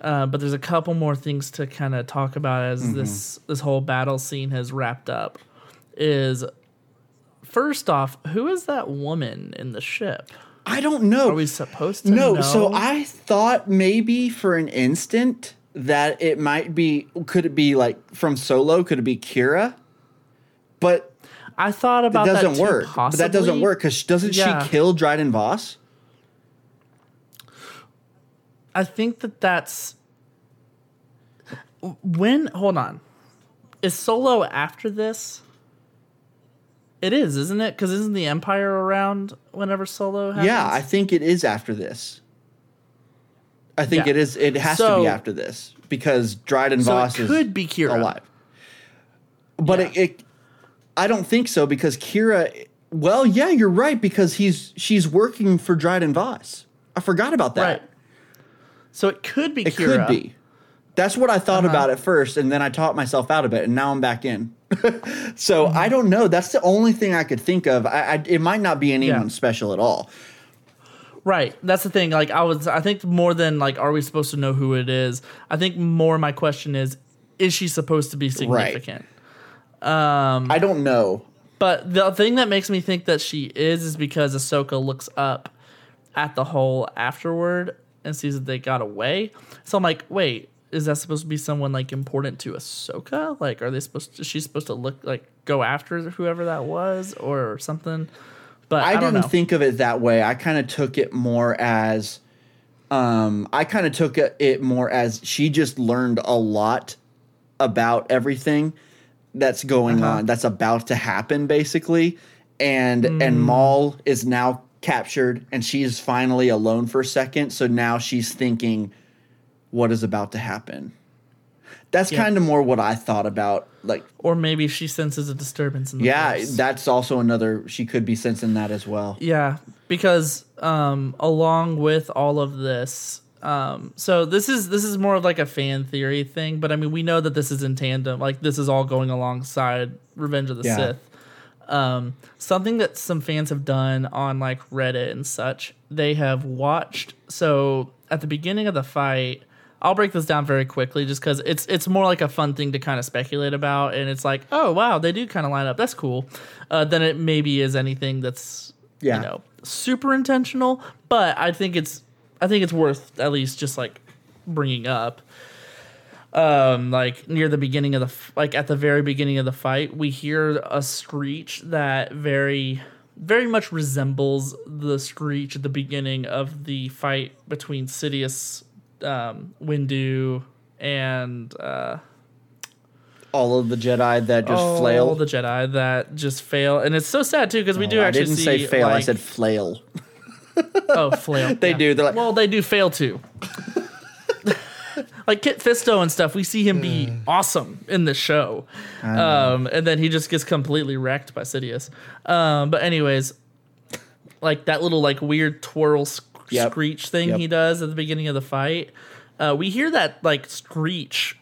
uh, but there's a couple more things to kind of talk about as Mm-hmm. this this whole battle scene has wrapped up. Is first off, who is that woman in the ship? I don't know. Are we supposed to? no, know? so I thought maybe for an instant that it might be. Could it be like from Solo? Could it be Qi'ra? But I thought about it doesn't that work. But that doesn't work because doesn't Yeah. she kill Dryden Voss? I think that that's when. Hold on, is Solo after this? It is, isn't it? Because isn't the Empire around whenever Solo happens? Yeah, I think it is after this. I think Yeah. it is. It has to be after this because Dryden So Voss could be Qi'ra. alive. But Yeah. it, it, I don't think so because Qi'ra. Well, yeah, you're right because he's she's working for Dryden Voss. I forgot about that. right. So it could be It Qi'ra. could be. That's what I thought Uh-huh. about at first, and then I taught myself out of it, and now I'm back in. so. I don't know. That's the only thing I could think of. I, I it might not be anyone Yeah. special at all. Right. That's the thing. Like I was I think more than like are we supposed to know who it is? I think more my question is is she supposed to be significant? Um, I don't know. But the thing that makes me think that she is is because Ahsoka looks up at the hole afterward and sees that they got away. So I'm like, wait, is that supposed to be someone like important to Ahsoka? Like, are they supposed? To, is she supposed to look like go after whoever that was or something? But I, I, didn't know. think of it that way. I kind of took it more as, um, I kind of took it, more as she just learned a lot about everything that's going Uh-huh. on, that's about to happen, basically. And Hmm. and Maul is now captured, and she's finally alone for a second. So now she's thinking, what is about to happen? That's Yeah. kind of more what I thought about, like. or maybe she senses a disturbance in the Yeah, Force. that's also another. She could be sensing that as well. Yeah, because um, along with all of this, um, so this is this is more of like a fan theory thing, but I mean we know that this is in tandem. Like this is all going alongside Revenge of the Yeah. Sith. Um, something that some fans have done on like Reddit and such, they have watched. So at the beginning of the fight, I'll break this down very quickly, just because it's it's more like a fun thing to kind of speculate about, and it's like, oh wow, they do kind of line up. That's cool. Uh, than it maybe is anything that's Yeah. you know super intentional. But I think it's I think it's worth at least just like bringing up um like near the beginning of the f- like at the very beginning of the fight we hear a screech that very very much resembles the screech at the beginning of the fight between Sidious um Windu and uh all of the Jedi that just all flail. the Jedi that just fail and it's so sad too because we do Oh, I actually didn't see say fail. I said flail. oh flail They do, they're like- well they do fail too like Kit Fisto and stuff, we see him be Hmm. awesome in the show, um, and then he just gets completely wrecked by Sidious. Um, but anyways, like that little like weird twirl sc- Yep. screech thing Yep. he does at the beginning of the fight, uh, we hear that like screech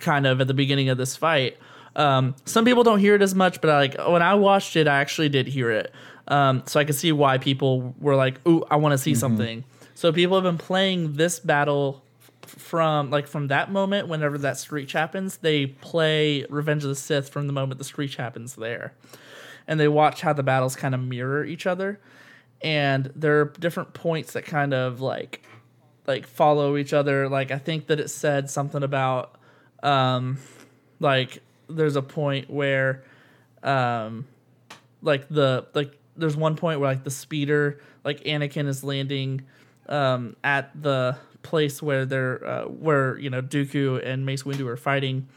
kind of at the beginning of this fight. Um, some people don't hear it as much, but I, like when I watched it, I actually did hear it. Um, so I could see why people were like, "Ooh, I want to see something." So people have been playing this battle from like from that moment. Whenever that screech happens, they play Revenge of the Sith from the moment the screech happens there, and they watch how the battles kind of mirror each other. And there are different points that kind of like like follow each other. Like I think that it said something about um like there's a point where um like the like there's one point where like the speeder like Anakin is landing um at the place where they're uh, where you know Dooku and Mace Windu are fighting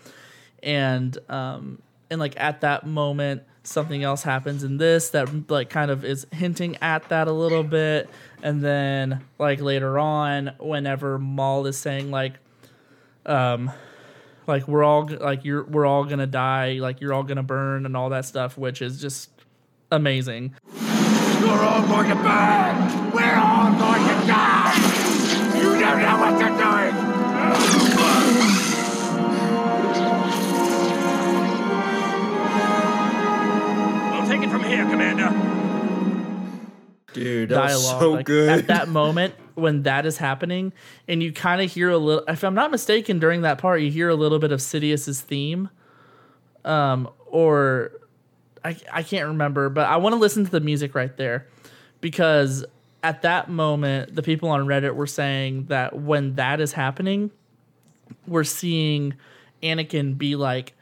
and um and like at that moment something else happens in this that like kind of is hinting at that a little bit and then like later on whenever Maul is saying like um like we're all like you're we're all gonna die like you're all gonna burn and all that stuff which is just amazing You're all going to burn! We're all going to die! You don't know what here, Commander. Dude, dialogue like, at that moment when that is happening and you kind of hear a little if i'm not mistaken during that part you hear a little bit of sidious's theme um or i, I can't remember but i want to listen to the music right there because at that moment, the people on Reddit were saying that when that is happening, we're seeing Anakin be like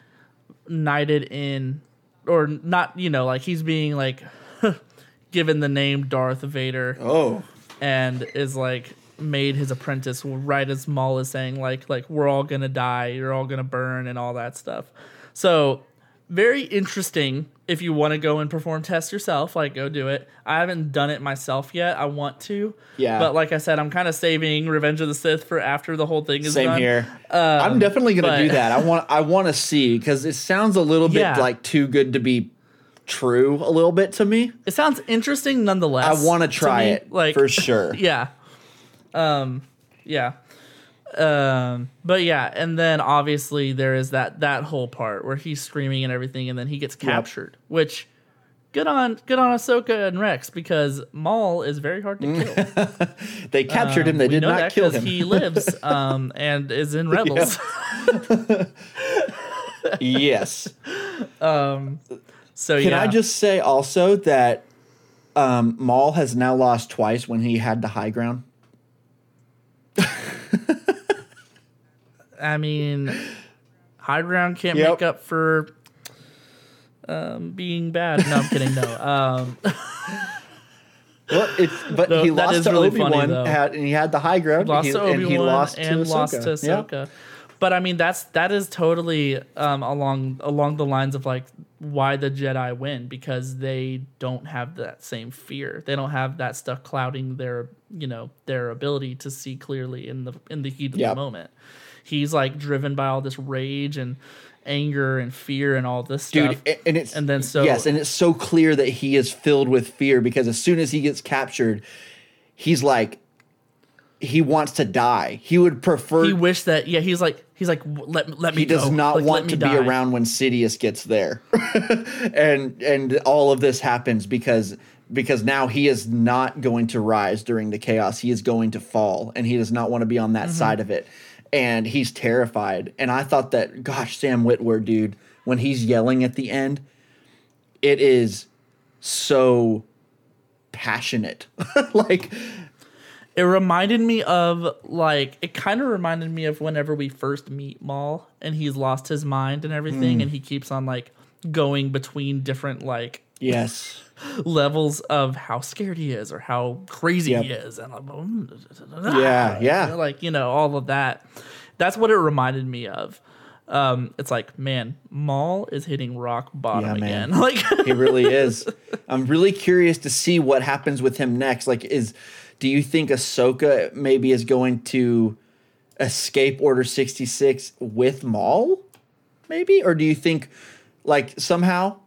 knighted in, or not, you know, like he's being like given the name Darth Vader Oh, and is like made his apprentice right as Maul is saying like like we're all gonna die, you're all gonna burn and all that stuff. So very interesting if you want to go and perform tests yourself, like go do it. I haven't done it myself yet. I want to. Yeah. But like I said, I'm kind of saving Revenge of the Sith for after the whole thing is same done. here. I'm definitely gonna do that. I want I want to see because it sounds a little bit Yeah. like too good to be true a little bit to me. It sounds interesting nonetheless. I want to try it like for sure. yeah um yeah um but yeah and then obviously there is that that whole part where he's screaming and everything and then he gets captured which good on good on Ahsoka and Rex because Maul is very hard to kill. They captured him. They Um, did not kill him. He lives um and is in Rebels. yes. So Can yeah. I just say also that um, Maul has now lost twice when he had the high ground. I mean high ground can't Yep. make up for um being bad. No, I'm kidding. No. Um Well, it's but No, he lost to really Obi Wan, and he had the high ground. lost and to he, Obi and he Wan lost and to lost to Ahsoka. Yeah. But I mean, that's that is totally um, along along the lines of like why the Jedi win because they don't have that same fear. They don't have that stuff clouding their you know their ability to see clearly in the in the heat of Yep. the moment. He's like driven by all this rage and anger and fear and all this dude stuff. a- and it's and then so yes and it's so clear that he is filled with fear because as soon as he gets captured he's like he wants to die he would prefer he wished that yeah he's like he's like let let me He does go. not Like, want to die. be around when sidious gets there and and all of this happens because because now he is not going to rise during the chaos he is going to fall and he does not want to be on that Mm-hmm. side of it and he's terrified. And i thought that gosh sam witwer dude when he's yelling at the end it is so passionate. Like It reminded me of like it kind of reminded me of whenever we first meet Maul and he's lost his mind and everything mm. and he keeps on like going between different like yes levels of how scared he is or how crazy Yep. he is and I'm, Yeah, yeah. like you know all of that. That's what it reminded me of. Um, it's like man, Maul is hitting rock bottom Yeah, again. Like he really is i'm really curious to see what happens with him next like is do you think ahsoka maybe is going to escape order 66 with maul maybe or do you think like somehow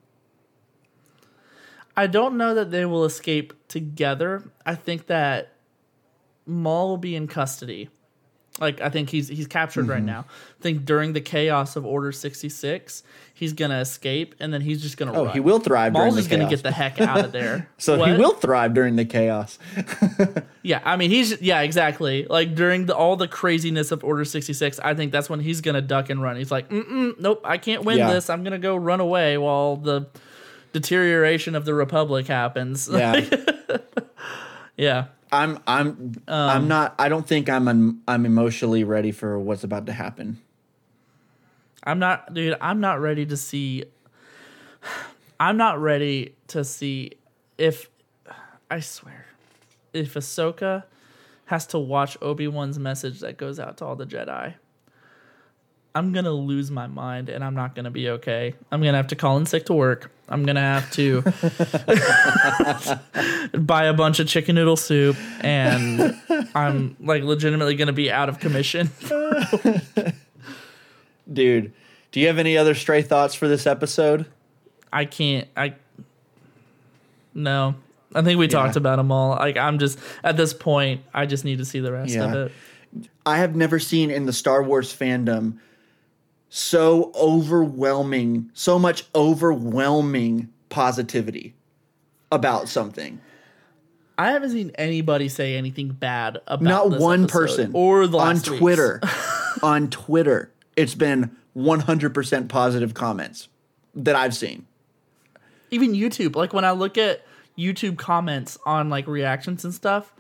I don't know that they will escape together. I think that Maul will be in custody. Like I think he's he's captured Mm-hmm. right now. I think during the chaos of Order sixty six, he's gonna escape and then he's just gonna. Oh, run. he will thrive Maul's just gonna get the heck out of there. so he will thrive during the chaos Yeah, I mean he's yeah exactly like during the, all the craziness of Order sixty six. I think that's when he's gonna duck and run. He's like, nope, I can't win Yeah. this. I'm gonna go run away while the deterioration of the Republic happens. yeah yeah. i'm i'm Um, i'm not i don't think i'm i'm emotionally ready for what's about to happen I'm not, dude. I'm not ready to see. I'm not ready to see if. I swear, if Ahsoka has to watch Obi Wan's message that goes out to all the Jedi, I'm gonna lose my mind and I'm not gonna be okay. I'm gonna have to call in sick to work. I'm gonna have to buy a bunch of chicken noodle soup, and I'm like legitimately gonna be out of commission. dude do you have any other stray thoughts for this episode I can't. I no. I think we talked about them all. Like I'm just at this point, I just need to see the rest of it. I have never seen in the Star Wars fandom so overwhelming, so much overwhelming positivity about something. I haven't seen anybody say anything bad about Not this one person or the on. Twitter. on Twitter, it's been 100% positive comments that I've seen. even YouTube. Like when I look at YouTube comments on like reactions and stuff,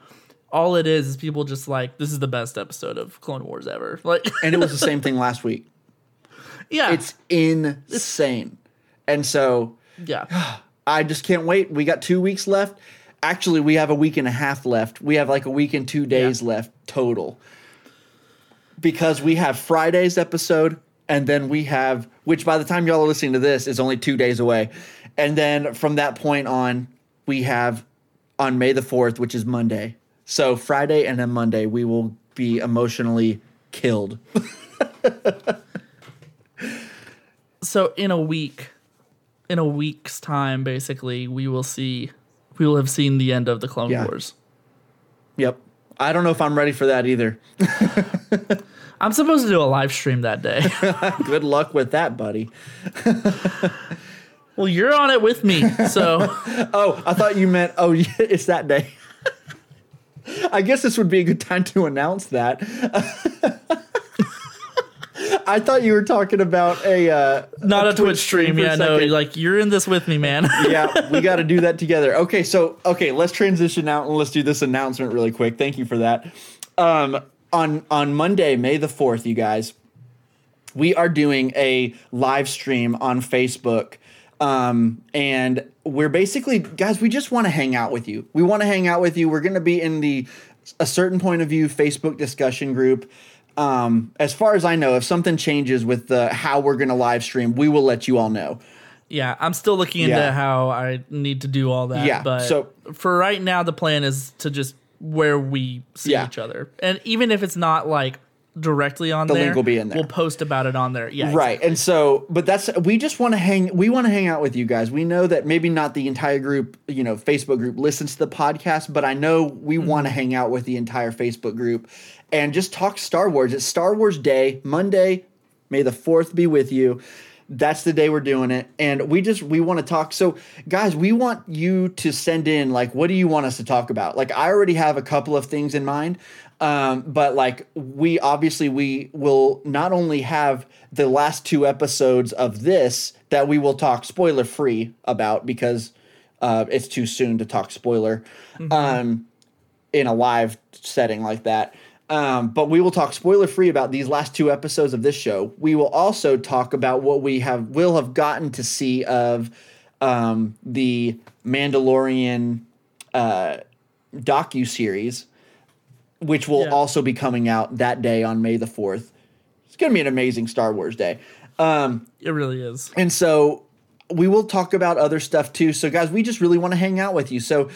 all it is is people just like, this is the best episode of Clone Wars ever. Like, and it was the same thing last week. Yeah, It's insane. And so yeah, I just can't wait. We got two weeks left. Actually, we have a week and a half left. We have like a week and two days left total. Because we have Friday's episode, and then we have, which by the time y'all are listening to this is only two days away. And then from that point on, we have on May the 4th, which is Monday. So Friday and then Monday, we will be emotionally killed. so in a week, in a week's time, basically, we will see, we will have seen the end of the Clone Yeah. Wars. Yep. I don't know if I'm ready for that either. I'm supposed to do a live stream that day. Good luck with that, buddy. well, you're on it with me, so Oh, I thought you meant, oh, yeah, it's that day. I guess this would be a good time to announce that. I thought you were talking about a uh, not a Twitch stream. for Yeah, no, like you're in this with me, man. yeah, we got to do that together. Okay, so okay, let's transition out and let's do this announcement really quick. Thank you for that. Um, on on Monday, May the fourth, you guys, we are doing a live stream on Facebook. Um, and we're basically, guys, we just want to hang out with you. We want to hang out with you. We're going to be in the a certain point of view Facebook discussion group. Um, as far as I know, if something changes with the how we're going to live stream, we will let you all know. Yeah, I'm still looking into Yeah. how I need to do all that. Yeah, but so- for right now, the plan is to just where we see Yeah. each other, and even if it's not like directly on The there, link will be in there. We'll post about it on there. Yeah, right and so but that's we just want to hang we want to hang out with you guys. We know that maybe not the entire group you know facebook group listens to the podcast but i know we mm-hmm. want to hang out with the entire facebook group and just talk star wars. It's star wars day monday may the 4th be with you. That's the day we're doing it and we just we want to talk. So guys we want you to send in like what do you want us to talk about? Like i already have a couple of things in mind um, but like we obviously we will not only have the last two episodes of this that we will talk spoiler free about because uh, it's too soon to talk spoiler um, in a live setting like that. Um, but we will talk spoiler free about these last two episodes of this show. We will also talk about what we have will have gotten to see of um, the Mandalorian uh, docu series, which will Yeah. also be coming out that day on May the fourth. It's going to be an amazing Star Wars day. Um, it really is. and so we will talk about other stuff too. So guys, we just really want to hang out with you. So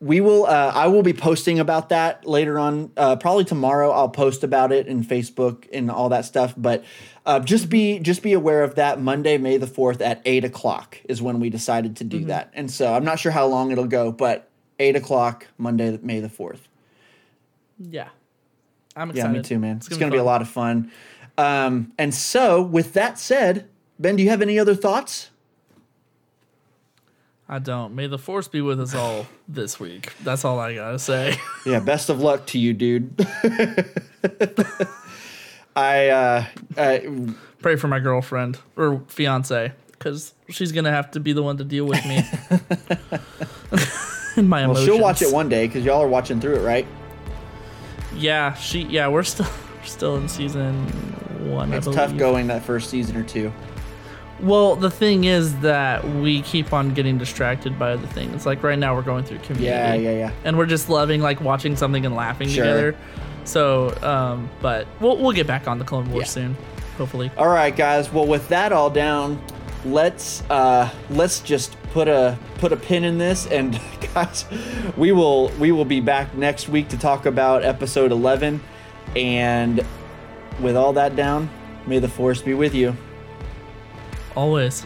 we will uh, I will be posting about that later on. Uh, probably tomorrow I'll post about it in Facebook and all that stuff. But uh, just be just be aware of that. Monday, May the fourth at eight o'clock is when we decided to do that. And so I'm not sure how long it'll go, but eight o'clock Monday, May the fourth. Yeah, I'm excited. Yeah, me too, man. It's, gonna going to be a lot of fun. Um, and so, with that said, Ben, do you have any other thoughts? I don't. May the force be with us all this week. That's all I gotta say. Yeah, best of luck to you, dude. I uh, uh Pray for my girlfriend or fiance because she's gonna have to be the one to deal with me. my well, she'll watch it one day because y'all are watching through it, right? Yeah, she. Yeah, we're still we're still in season one. It's I tough going that first season or two. Well, the thing is that we keep on getting distracted by other things. Like right now, we're going through community. Yeah, yeah, yeah. And we're just loving like watching something and laughing Sure. together. So, um, but we'll we'll get back on the Clone Wars Yeah. soon, hopefully. All right, guys. Well, with that all down, let's uh let's just put a put a pin in this and guys, we will we will be back next week to talk about episode 11 and with all that down, may the force be with you. Always.